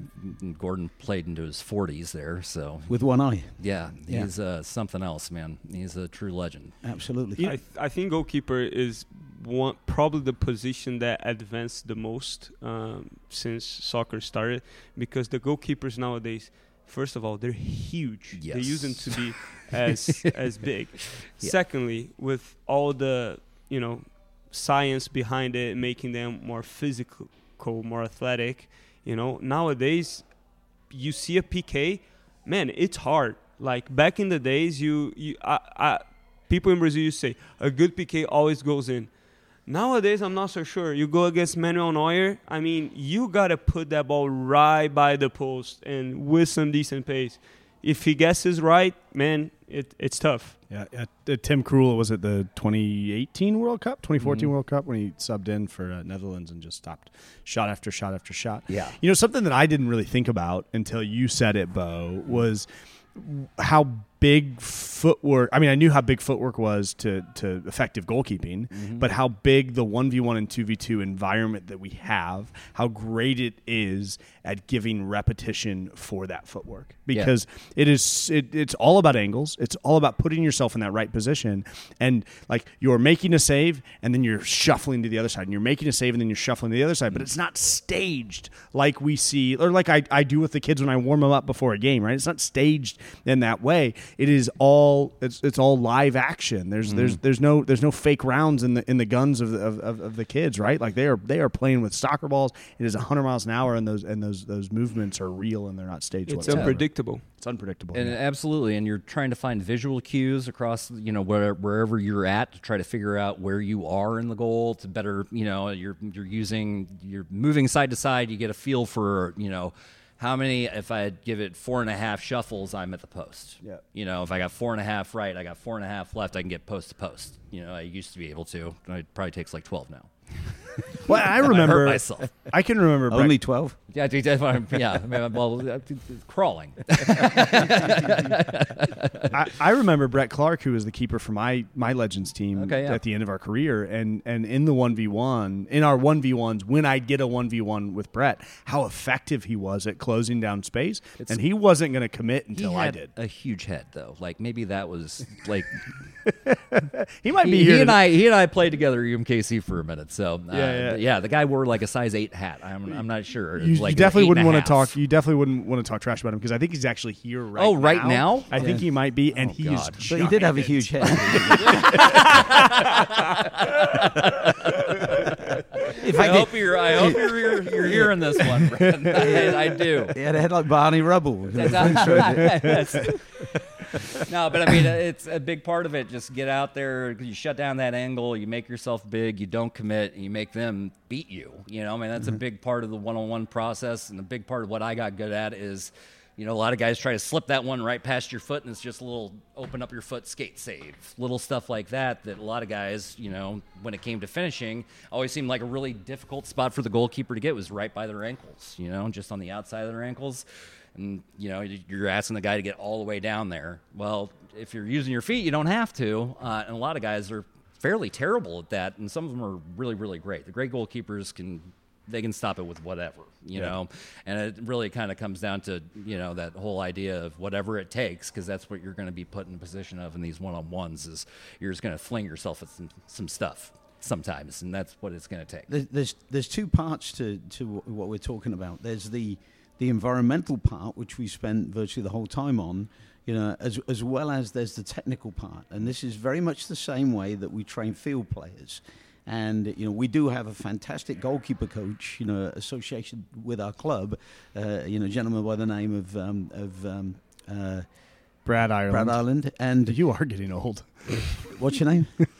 Gordon played into his 40s there, so. with one eye. Yeah, Yeah. he's uh, something else, man. He's a true legend. Absolutely. I, th- I think goalkeeper is one probably the position that advanced the most um, since soccer started because the goalkeepers nowadays, first of all, they're huge. They use them to be [LAUGHS] as as big. Yeah. Secondly, with all the you know science behind it, making them more physical, more athletic. You know, nowadays you see a PK, man, it's hard. Like back in the days, you you I, I, people in Brazil you say a good PK always goes in. Nowadays, I'm not so sure. You go against Manuel Neuer. I mean, you gotta put that ball right by the post and with some decent pace. If he guesses right, man, it, it's tough. Yeah, yeah, uh, Tim Krul was at the 2018 World Cup, 2014 Mhm. World Cup when he subbed in for uh, Netherlands and just stopped shot after shot after shot. Yeah. You know, something that I didn't really think about until you said it, Bo, was how big footwork. I mean, I knew how big footwork was to to effective goalkeeping, Mm-hmm. but how big the one v one and two v two environment that we have, how great it is at giving repetition for that footwork because it is it, it's all about angles. It's all about putting yourself in that right position, and like you're making a save and then you're shuffling to the other side, and you're making a save and then you're shuffling to the other side. But it's not staged like we see or like I, I do with the kids when I warm them up before a game. Right? It's not staged in that way. It is all it's it's all live action. There's mm. there's there's no there's no fake rounds in the in the guns of the, of, of, of the kids. Right? Like they are they are playing with soccer balls. It is 100 miles an hour, and those and those those movements are real and they're not staged. It's whatsoever. unpredictable. It's unpredictable. And yeah. absolutely, and you're trying to find visual cues across, you know, where, wherever you're at to try to figure out where you are in the goal to better, you know, you're you're using, you're moving side to side. You get a feel for, you know, how many. If I give it four and a half shuffles, I'm at the post. Yeah. You know, if I got four and a half right, I got four and a half left. I can get post to post. You know, I used to be able to. It probably takes like twelve now. [LAUGHS] well, I I hurt remember. myself. I can remember. Brett- Only 12? Yeah, I think that's what I'm- yeah. I mean, well, uh, crawling. [LAUGHS] I, I remember Brett Clark, who was the keeper for my my Legends team Okay, yeah. at the end of our career, and and in the one v one, in our one v ones, when I'd get a one v one with Brett, how effective he was at closing down space, and he wasn't going to commit He until I did. a huge head, though. Like maybe that was like [LAUGHS] He might be he, here. he and I. He and I played together at UMKC for a minute. So uh, Uh, yeah, yeah. The guy wore like a size eight hat. I'm, I'm not sure. you, like you definitely wouldn't want to talk. You definitely wouldn't want to talk trash about him because I think he's actually here right. Oh, right now? I think he might be, and Oh, he God. is. But he did have a huge head. [LAUGHS] In I fact, hope you're. I hope you're, you're, you're hearing this one. Brent. I, [LAUGHS] I do. he had a head like Barney Rubble. [LAUGHS] no, but I mean, it's a big part of it. Just get out there. You shut down that angle. You make yourself big. You don't commit. And you make them beat you. You know, I mean, that's a mm-hmm. big part of the one-on-one process, and a big part of what I got good at is. You know, a lot of guys try to slip that one right past your foot, and it's just a little open up your foot skate save, little stuff like that. That a lot of guys, you know, when it came to finishing, always seemed like a really difficult spot for the goalkeeper to get was right by their ankles. You know, just on the outside of their ankles and you know you're asking the guy to get all the way down there. Well, if you're using your feet, you don't have to. Uh, and a lot of guys are fairly terrible at that, and some of them are really, really great. The great goalkeepers can they can stop it with whatever, you know. And it really kind of comes down to you know that whole idea of whatever it takes, because that's what you're going to be put in a position of in these one-on-ones. Is you're just going to fling yourself at some, some stuff sometimes, and that's what it's going to take. There's, there's there's two parts to to what we're talking about. There's the the environmental part, which we spent virtually the whole time on, you know, as as well as there's the technical part, and this is very much the same way that we train field players. And you know we do have a fantastic goalkeeper coach, you know, associated with our club, uh, you know, a gentleman by the name of um, of um, uh, Brad Ireland. Brad Ireland. And You are getting old. What's your name? [LAUGHS]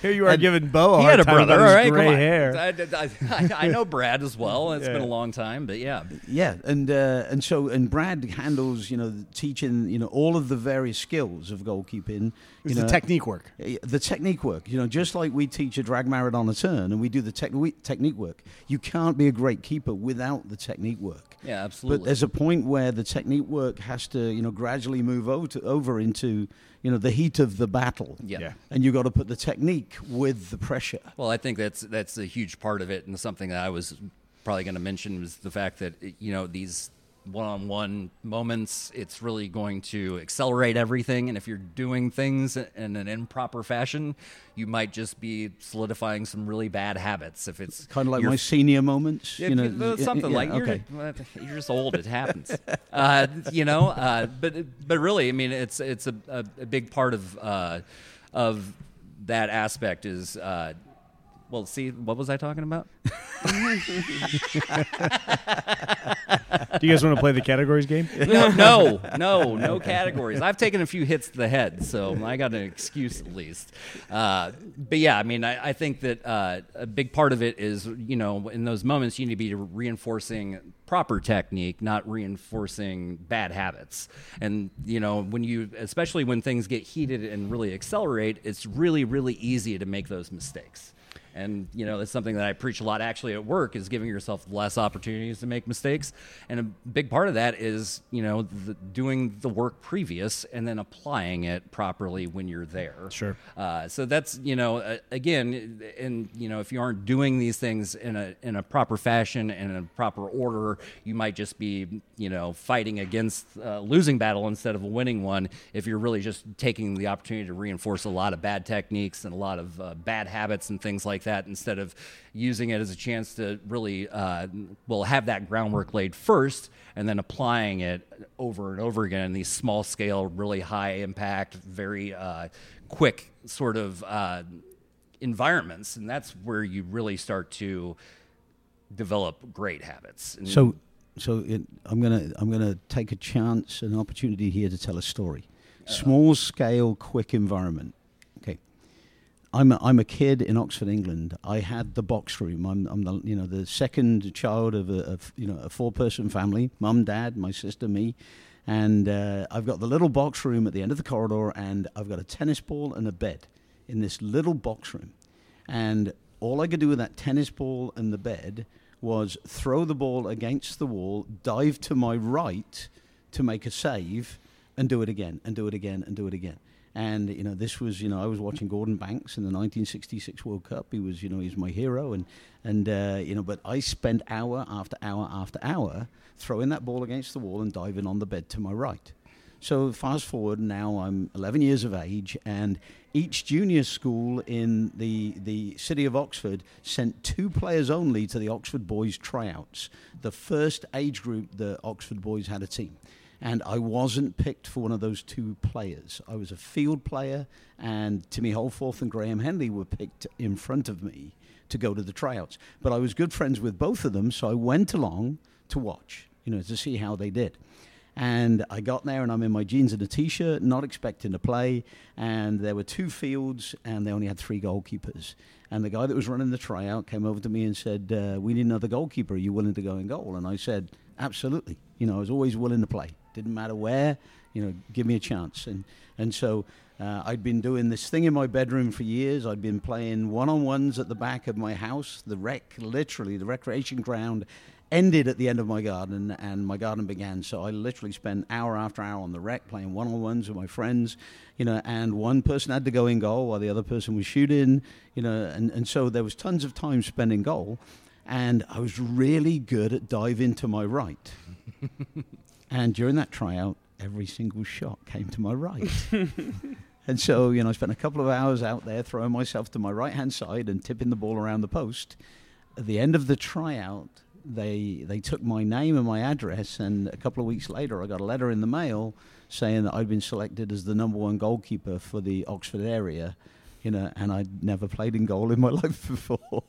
Here you are giving Bo a he hard had a time brother, about his right? gray Come on. hair. I, I, I know Brad as well. It's been a long time, but yeah. Yeah, and uh, and so and Brad handles you know teaching you know all of the various skills of goalkeeping. You It's know, the technique work. the technique work. You know, just like we teach a drag merit on a turn, and we do the technique technique work. You can't be a great keeper without the technique work. Yeah, absolutely. But there's a point where the technique work has to you know gradually move over to, over into you know the heat of the battle. yeah. Yeah. And you got to put the technique with the pressure. Well, I think that's that's a huge part of it, and something that I was probably going to mention was the fact that you know these one-on-one moments it's really going to accelerate everything and if you're doing things in an improper fashion you might just be solidifying some really bad habits if it's Kind of like my senior moments. Yeah, you know, uh, yeah, something yeah, like okay. you're, [LAUGHS] you're just old. It happens, [LAUGHS] uh, you know. Uh, but but really, I mean, it's it's a, a, a big part of uh, of that aspect is. Well, see, what was I talking about? [LAUGHS] [LAUGHS] Do you guys want to play the categories game? [LAUGHS] No, no, no, no categories. I've taken a few hits to the head, so I got an excuse at least. Uh, but yeah, I mean, I, I think that uh, a big part of it is, you know, in those moments, you need to be reinforcing proper technique, not reinforcing bad habits. And, you know, when you, especially when things get heated and really accelerate, it's really, really easy to make those mistakes. And you know, that's something that I preach a lot actually at work is giving yourself less opportunities to make mistakes. And a big part of that is you know the, doing the work previous and then applying it properly when you're there. Sure. Uh, so that's you know uh, again, and you know if you aren't doing these things in a in a proper fashion and in a proper order, you might just be you know fighting against a losing battle instead of a winning one. If you're really just taking the opportunity to reinforce a lot of bad techniques and a lot of uh, bad habits and things like that instead of using it as a chance to really uh, well have that groundwork laid first and then applying it over and over again in these small scale, really high impact, very uh, quick sort of uh, environments, and that's where you really start to develop great habits. And So, so it, I'm gonna I'm gonna take a chance, an opportunity here to tell a story. Small scale, quick environment. I'm a, I'm a kid in Oxford, England. I had the box room. I'm, I'm the you know the second child of a of, you know a four person family. Mum, dad, my sister, me. And uh, I've got the little box room at the end of the corridor, and I've got a tennis ball and a bed in this little box room. And all I could do with that tennis ball and the bed was throw the ball against the wall, dive to my right to make a save, and do it again, and do it again, and do it again. And you know, this was you know, I was watching Gordon Banks in the 1966 World Cup. He was you know, he's my hero, and and uh, you know, but I spent hour after hour after hour throwing that ball against the wall and diving on the bed to my right. So fast forward now, I'm 11 years of age, and each junior school in the the city of Oxford sent two players only to the Oxford boys tryouts. The first age group, the Oxford boys had a team, and I wasn't picked for one of those two players. I was a field player, and Timmy Holforth and Graham Henley were picked in front of me to go to the tryouts. But I was good friends with both of them, so I went along to watch, you know, to see how they did. And I got there and I'm in my jeans and a t shirt, not expecting to play. And there were two fields and they only had three goalkeepers. And the guy that was running the tryout came over to me and said, uh, We need another goalkeeper. Are you willing to go in goal? And I said, Absolutely. You know, I was always willing to play. Didn't matter where, you know, give me a chance. And, and so uh, I'd been doing this thing in my bedroom for years. I'd been playing one on ones at the back of my house, the rec, literally, the recreation ground ended at the end of my garden and my garden began so i literally spent hour after hour on the rec playing one-on-ones with my friends you know and one person had to go in goal while the other person was shooting you know and, and so there was tons of time spent in goal and i was really good at diving to my right [LAUGHS] and during that tryout every single shot came to my right [LAUGHS] and so you know i spent a couple of hours out there throwing myself to my right hand side and tipping the ball around the post at the end of the tryout they they took my name and my address, and a couple of weeks later, I got a letter in the mail saying that I'd been selected as the number one goalkeeper for the Oxford area, you know, and I'd never played in goal in my [LAUGHS] life before.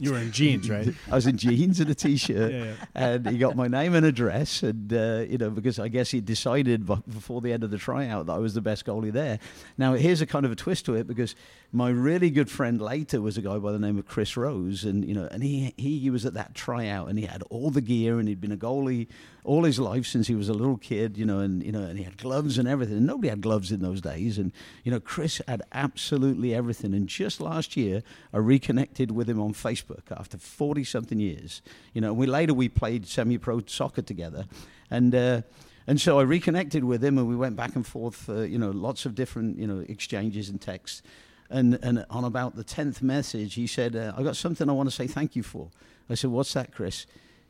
You were in jeans, right? [LAUGHS] I was in jeans and a t-shirt, Yeah, yeah. and he got my name and address, and uh, you know because I guess he decided before the end of the tryout that I was the best goalie there. Now here's a kind of a twist to it because my really good friend later was a guy by the name of Chris Rose, and you know, and he he, he was at that tryout, and he had all the gear, and he'd been a goalie all his life since he was a little kid, you know, and you know, and he had gloves and everything. And nobody had gloves in those days, and you know, Chris had absolutely everything. And just last year, I reconnected with him on Facebook after forty something years. You know, we later we played semi-pro soccer together, and. Uh, and so I reconnected with him, and we went back and forth, uh, you know, lots of different, you know, exchanges and texts. And, and on about the 10th message, he said, uh, I got something I want to say thank you for. I said, What's that, Chris?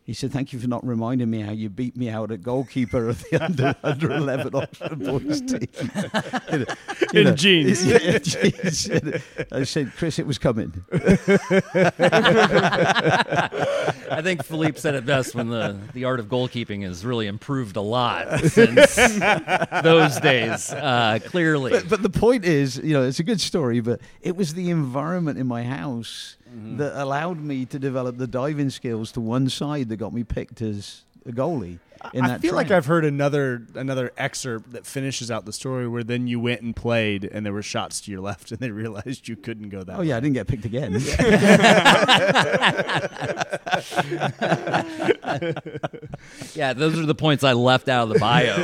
He said, Thank you for not reminding me how you beat me out at goalkeeper of the under, [LAUGHS] under 11 Oxford boys team. [LAUGHS] You know, you In know, jeans. [LAUGHS] yeah, jeans. I said, Chris, it was coming. I think Philippe said it best when the, the art of goalkeeping has really improved a lot since those days. Uh, clearly, But, but the point is, you know, it's a good story, but it was the environment in my house Mm-hmm. that allowed me to develop the diving skills to one side that got me picked as a goalie. In I that feel like. I've heard another another excerpt that finishes out the story where then you went and played and there were shots to your left and they realized you couldn't go that. Oh yeah, I didn't get picked again. [LAUGHS] Yeah, those are the points I left out of the bio.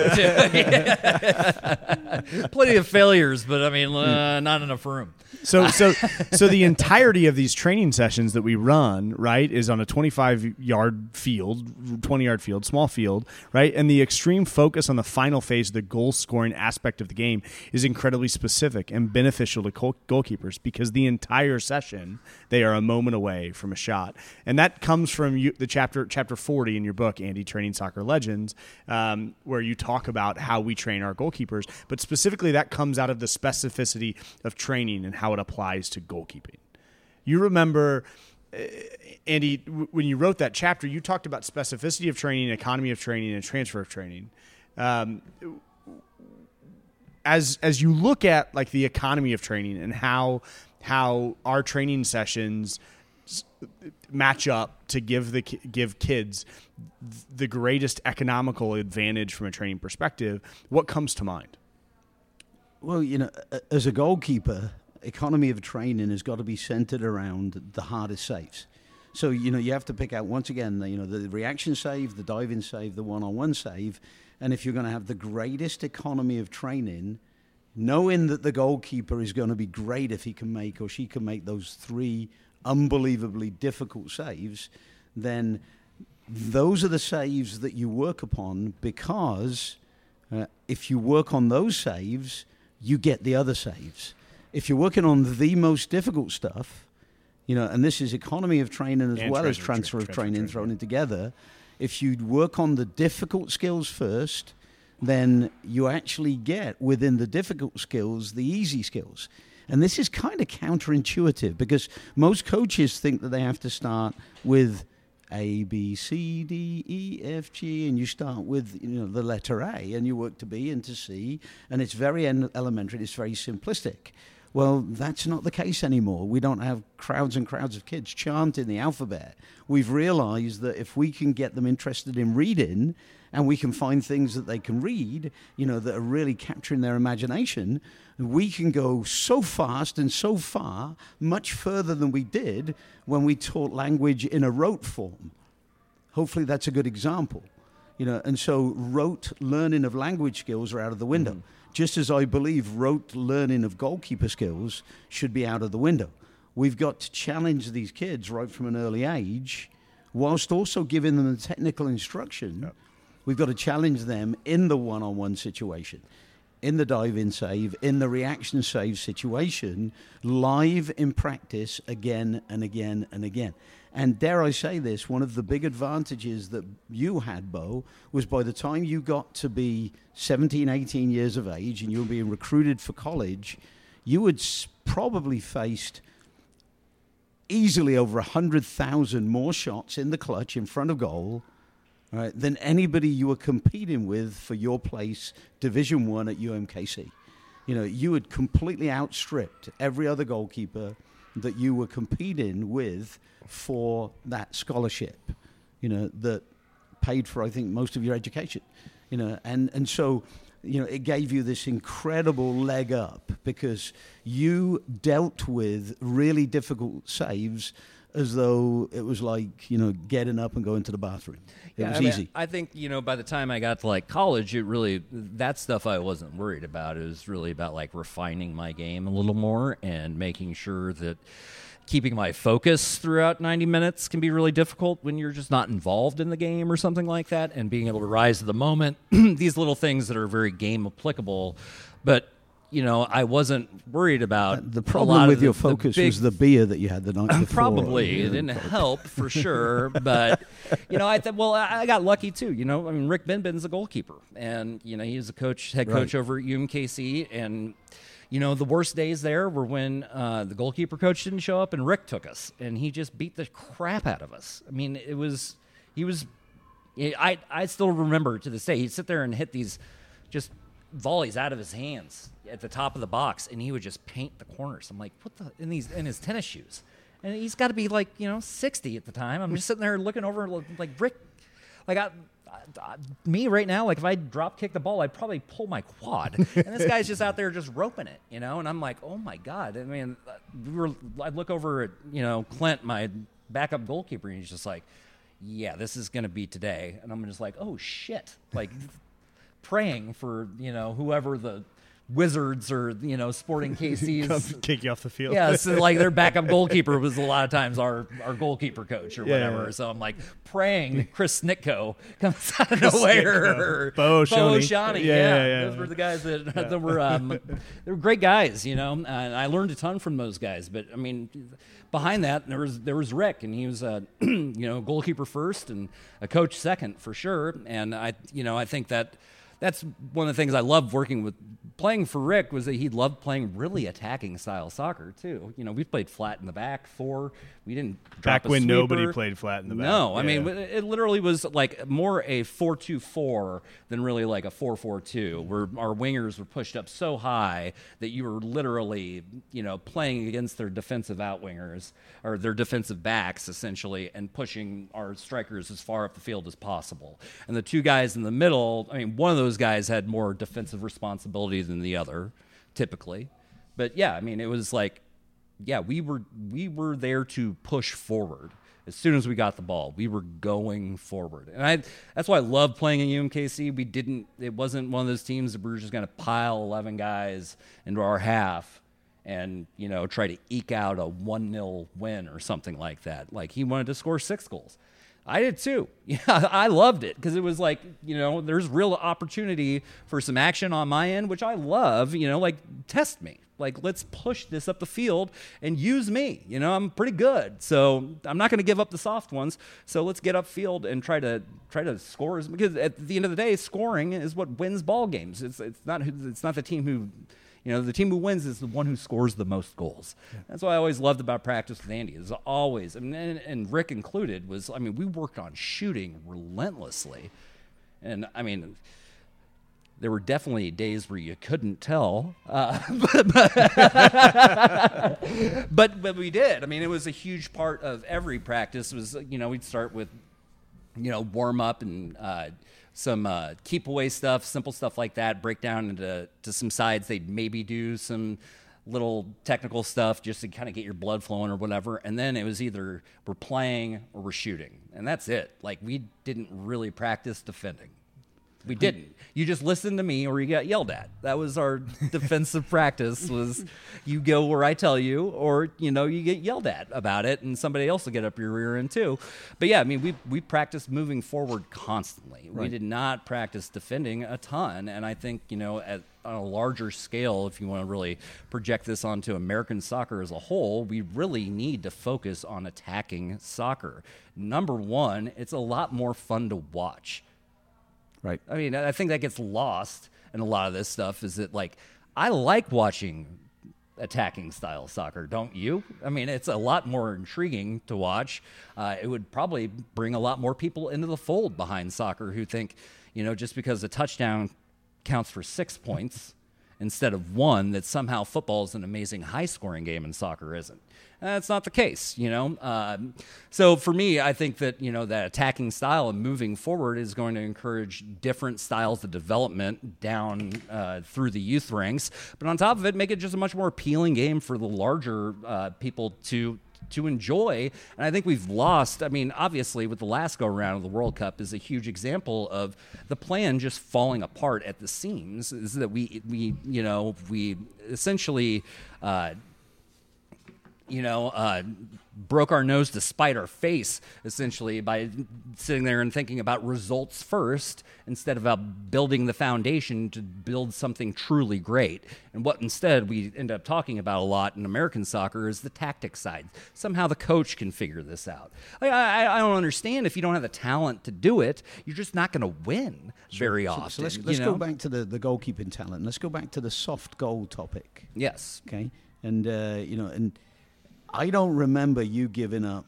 [LAUGHS] Plenty of failures, but I mean, uh, not enough room. So so so the entirety of these training sessions that we run, right, is on a 25 yard field, 20 yard field, small field, right? And the extreme focus on the final phase, the goal scoring aspect of the game is incredibly specific and beneficial to goal- goalkeepers because the entire session they are a moment away from a shot. And that comes from you, the chapter chapter 40 in your book, Andy Training Soccer Legends, um, where you talk about how we train our goalkeepers, but specifically that comes out of the specificity of training and how it applies to goalkeeping. You remember, Andy, when you wrote that chapter, you talked about specificity of training, economy of training, and transfer of training. Um, as as you look at like the economy of training and how how our training sessions match up to give the give kids the greatest economical advantage from a training perspective, what comes to mind? Well, you know, as a goalkeeper, economy of training has got to be centered around the hardest saves. So you know you have to pick out once again, the, you know, the reaction save, the diving save, the one-on-one save, and if you're going to have the greatest economy of training, knowing that the goalkeeper is going to be great if he can make or she can make those three unbelievably difficult saves, then those are the saves that you work upon because uh, if you work on those saves, you get the other saves. If you're working on the most difficult stuff, you know, and this is economy of training as And well as transfer- of training training, thrown in together. If you work on the difficult skills first, then you actually get within the difficult skills the easy skills. And this is kind of counterintuitive because most coaches think that they have to start with A, B, C, D, E, F, G, and you start with you know the letter A, and you work to B and to C, and it's very en- elementary. It's very simplistic. Well, that's not the case anymore. We don't have crowds and crowds of kids chanting the alphabet. We've realized that if we can get them interested in reading and we can find things that they can read, you know, that are really capturing their imagination, we can go so fast and so far, much further than we did when we taught language in a rote form. Hopefully, that's a good example. You know, and so rote learning of language skills are out of the window. Mm-hmm. Just as I believe rote learning of goalkeeper skills should be out of the window. We've got to challenge these kids right from an early age, whilst also giving them the technical instruction. We've got to challenge them in the one-on-one situation, in the dive-in save, in the reaction save situation, live in practice again and again and again. And dare I say this, one of the big advantages that you had, Bo, was by the time you got to be 17, 18 years of age and you were being recruited for college, you had probably faced easily over 100,000 more shots in the clutch in front of goal right, than anybody you were competing with for your place Division 1 at UMKC. You know, you had completely outstripped every other goalkeeper that you were competing with for that scholarship, you know, that paid for, I think, most of your education. You know, and, and so, you know, it gave you this incredible leg up because you dealt with really difficult saves as though it was like, you know, getting up and going to the bathroom. It Yeah, was I mean, easy. I think you know by the time I got to like college, it really that stuff I wasn't worried about. It was really about like refining my game a little more and making sure that keeping my focus throughout 90 minutes can be really difficult when you're just not involved in the game or something like that and being able to rise to the moment [CLEARS THROAT] these little things that are very game applicable but you know i wasn't worried about The a problem lot with of the- your the focus big was the beer that you had the night [LAUGHS] before. Probably it didn't help for [LAUGHS] sure, but you know, I th- well, I I got lucky too. You know, I mean, Rick Benben's a goalkeeper, and you know, he was a coach, head coach Right. over at UMKC, and you know, the worst days there were when uh, the goalkeeper coach didn't show up, and Rick took us, and he just beat the crap out of us. I mean, it was he was. I I still remember to this day. He'd sit there and hit these just volleys out of his hands at the top of the box, and he would just paint the corners. I'm like, what the? In these in his tennis shoes, and he's got to be like you know 60 at the time. I'm just sitting there looking over like Rick, like I. uh, me right now, like if I drop kick the ball, I'd probably pull my quad. and this guy's just out there just roping it, you know. And I'm like, oh my god. I mean, we were. I'd look over at you know Clint, my backup goalkeeper, and he's just like, yeah, this is gonna be today. And I'm just like, oh shit, like praying for you know whoever the Wizards or you know Sporting [LAUGHS] KC's. kick you off the field. Yeah, so like their backup [LAUGHS] goalkeeper was a lot of times our, our goalkeeper coach or Yeah, whatever. yeah. So I'm like praying that Chris Snitko [LAUGHS] comes out of nowhere. Bo Oshoniyi. Oshoniyi, Yeah, Yeah, yeah, yeah. those were the guys that, that were um, they were great guys, you know. And I learned a ton from those guys. But I mean, behind that there was there was Rick, and he was a [CLEARS THROAT] you know goalkeeper first and a coach second for sure. And I you know I think that that's one of the things I loved working with playing for Rick was that he loved playing really attacking style soccer too. You know, we played flat in the back four. We didn't drop Back when nobody played flat in the back. No, I Yeah. mean it it literally was like more a four-two-four than really like a four-four-two, where our wingers were pushed up so high that you were literally, you know, playing against their defensive outwingers or their defensive backs essentially, and pushing our strikers as far up the field as possible. And the two guys in the middle, I mean, one of those guys had more defensive responsibility than the other, typically. But yeah, I mean, it was like yeah, we were we were there to push forward. As soon as we got the ball, we were going forward, and I that's why I love playing in UMKC. We didn't; it wasn't one of those teams that we were just going to pile eleven guys into our half and you know try to eke out a one 0 win or something like that. Like he wanted to score six goals. I did too. [LAUGHS] Yeah, I loved it because it was like, you know, there's real opportunity for some action on my end, which I love. You know, like test me. Like let's push this up the field and use me. You know, I'm pretty good, so I'm not going to give up the soft ones. So let's get upfield and try to try to score because at the end of the day, scoring is what wins ball games. It's it's not it's not the team who you know, the team who wins is the one who scores the most goals. That's what I always loved about practice with Andy. Is always, I mean, and, and Rick included, was I mean, we worked on shooting relentlessly, and I mean, there were definitely days where you couldn't tell, uh, [LAUGHS] but but we did. I mean, it was a huge part of every practice. Was you know, we'd start with you know, warm up and uh, some uh, keep away stuff, simple stuff like that. Break down into to some sides. They'd maybe do some little technical stuff just to kind of get your blood flowing or whatever. And then it was either we're playing or we're shooting, and that's it. Like we didn't really practice defending. We didn't. [LAUGHS] You just listened to me or you got yelled at. That was our defensive practice was you go where I tell you or you know you get yelled at about it and somebody else will get up your rear end too. But yeah, I mean we we practiced moving forward constantly. We did not practice defending a ton and I think, you know, at on a larger scale, if you want to really project this onto American soccer as a whole, we really need to focus on attacking soccer. Number one, it's a lot more fun to watch. Right. I mean, I think that gets lost in a lot of this stuff. Is that like I like watching attacking style soccer, don't you? I mean, it's a lot more intriguing to watch. Uh, it would probably bring a lot more people into the fold behind soccer who think, you know, just because a touchdown counts for six points instead of one, that somehow football is an amazing high scoring game and soccer isn't. That's not the case, you know. Um, so for me, I think that you know that attacking style and moving forward is going to encourage different styles of development down uh, through the youth ranks. But on top of it, make it just a much more appealing game for the larger uh, people to to enjoy. And I think we've lost. I mean, obviously, with the last go around of the World Cup is a huge example of the plan just falling apart at the seams. Is that we we you know we essentially. Uh, you know, uh, broke our nose to spite our face, essentially, by sitting there and thinking about results first instead of about building the foundation to build something truly great. And what instead we end up talking about a lot in American soccer is the tactic side. Somehow the coach can figure this out. I, I, I don't understand if you don't have the talent to do it, you're just not going to win very often. So let's, let's know? go back to the, the goalkeeping talent. Let's go back to the soft goal topic. Yes. Okay. And, uh, you know, and I don't remember you giving up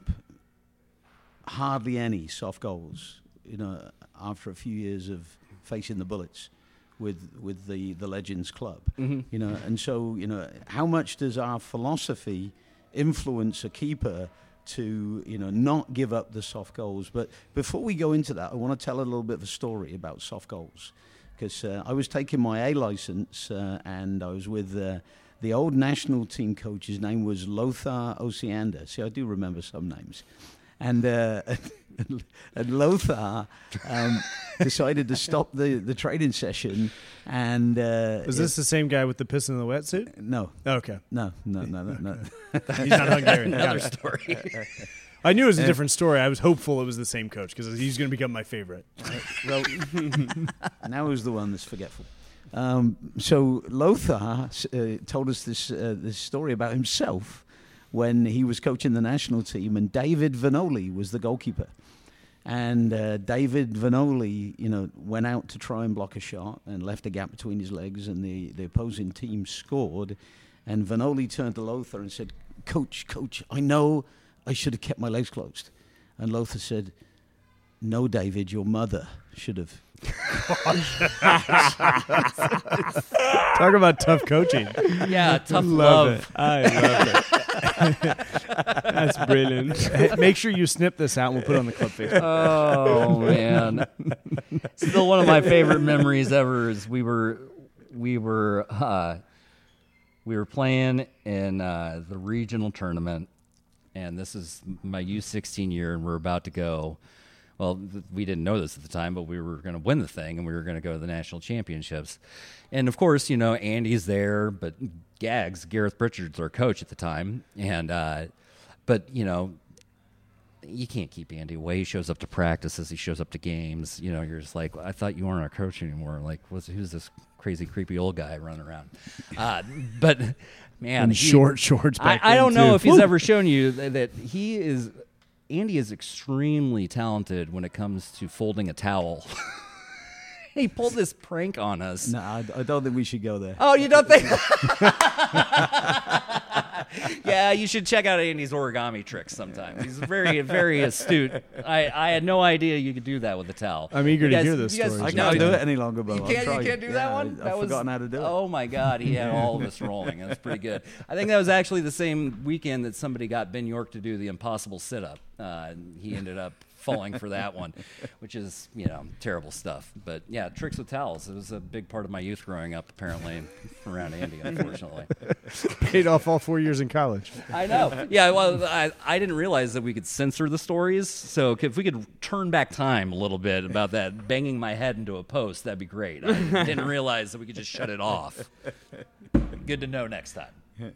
hardly any soft goals, you know, after a few years of facing the bullets with with the, the Legends Club. Mm-hmm. You know, and so, you know, how much does our philosophy influence a keeper to you know not give up the soft goals. But before we go into that, I want to tell a little bit of a story about soft goals because uh, I was taking my A license uh, and I was with. Uh, the old national team coach, his name was Lothar Osiander. See, I do remember some names. And, uh, [LAUGHS] and Lothar um, [LAUGHS] decided to stop the, the training session. And uh, Was this the same guy with the piss in the wetsuit? no, Okay. no, no, no, no, no. [LAUGHS] He's not Hungarian. Another it. story. I knew it was a different story. I was hopeful it was the same coach because he's going to become my favorite. well, now who's the one that's forgetful? Um, so Lothar uh, told us this uh, this story about himself when he was coaching the national team, and David Vanole was the goalkeeper. And uh, David Vanole, you know, went out to try and block a shot and left a gap between his legs, and the, the opposing team scored. And Vanole turned to Lothar and said, "Coach, coach, I know I should have kept my legs closed." And Lothar said, "No, David, your mother should have." [LAUGHS] Talk about tough coaching. yeah, tough Love love. it. I love it. [LAUGHS] That's brilliant. Make sure you snip this out and we'll put it on the club Facebook. Oh man, still one of my favorite memories ever. Is we were we were uh, we were playing in uh, the regional tournament, and this is my U16 year, and we're about to go. Well, th- we didn't know this at the time, but we were going to win the thing, and we were going to go to the national championships. And of course, you know Andy's there, but Gags, Gareth Pritchard's our coach at the time, and uh, but you know you can't keep Andy away. He shows up to practices. He shows up to games. You know, you're just like, I thought you weren't our coach anymore. Like, what's, who's this crazy, creepy old guy running around? Uh, but man, he- short shorts I, back I don't know too. if he's Woo. ever shown you that, that he is. Andy is extremely talented when it comes to folding a towel. [LAUGHS] he pulled this prank on us. No, I, I don't think we should go there. Oh, you don't think? [LAUGHS] [LAUGHS] yeah, you should check out Andy's origami tricks sometime. He's very, very astute. I, I had no idea you could do that with a towel. I'm eager You to hear this you guys- story. I can't do it any longer, bro. You I've can't, you can't do that one. I- that I've was, forgotten how to do it. Oh my god, he had all of us rolling. That was pretty good. I think that was actually the same weekend that somebody got Ben York to do the impossible sit-up. Uh, he ended up falling for that one, which is you know terrible stuff. But yeah, tricks with towels. It was a big part of my youth growing up. Apparently, around Andy, unfortunately. paid off all four years in college. I know. Yeah, well, I, I didn't realize that we could censor the stories. So if we could turn back time a little bit about that banging my head into a post, that'd be great. I didn't realize that we could just shut it off. Good to know next time.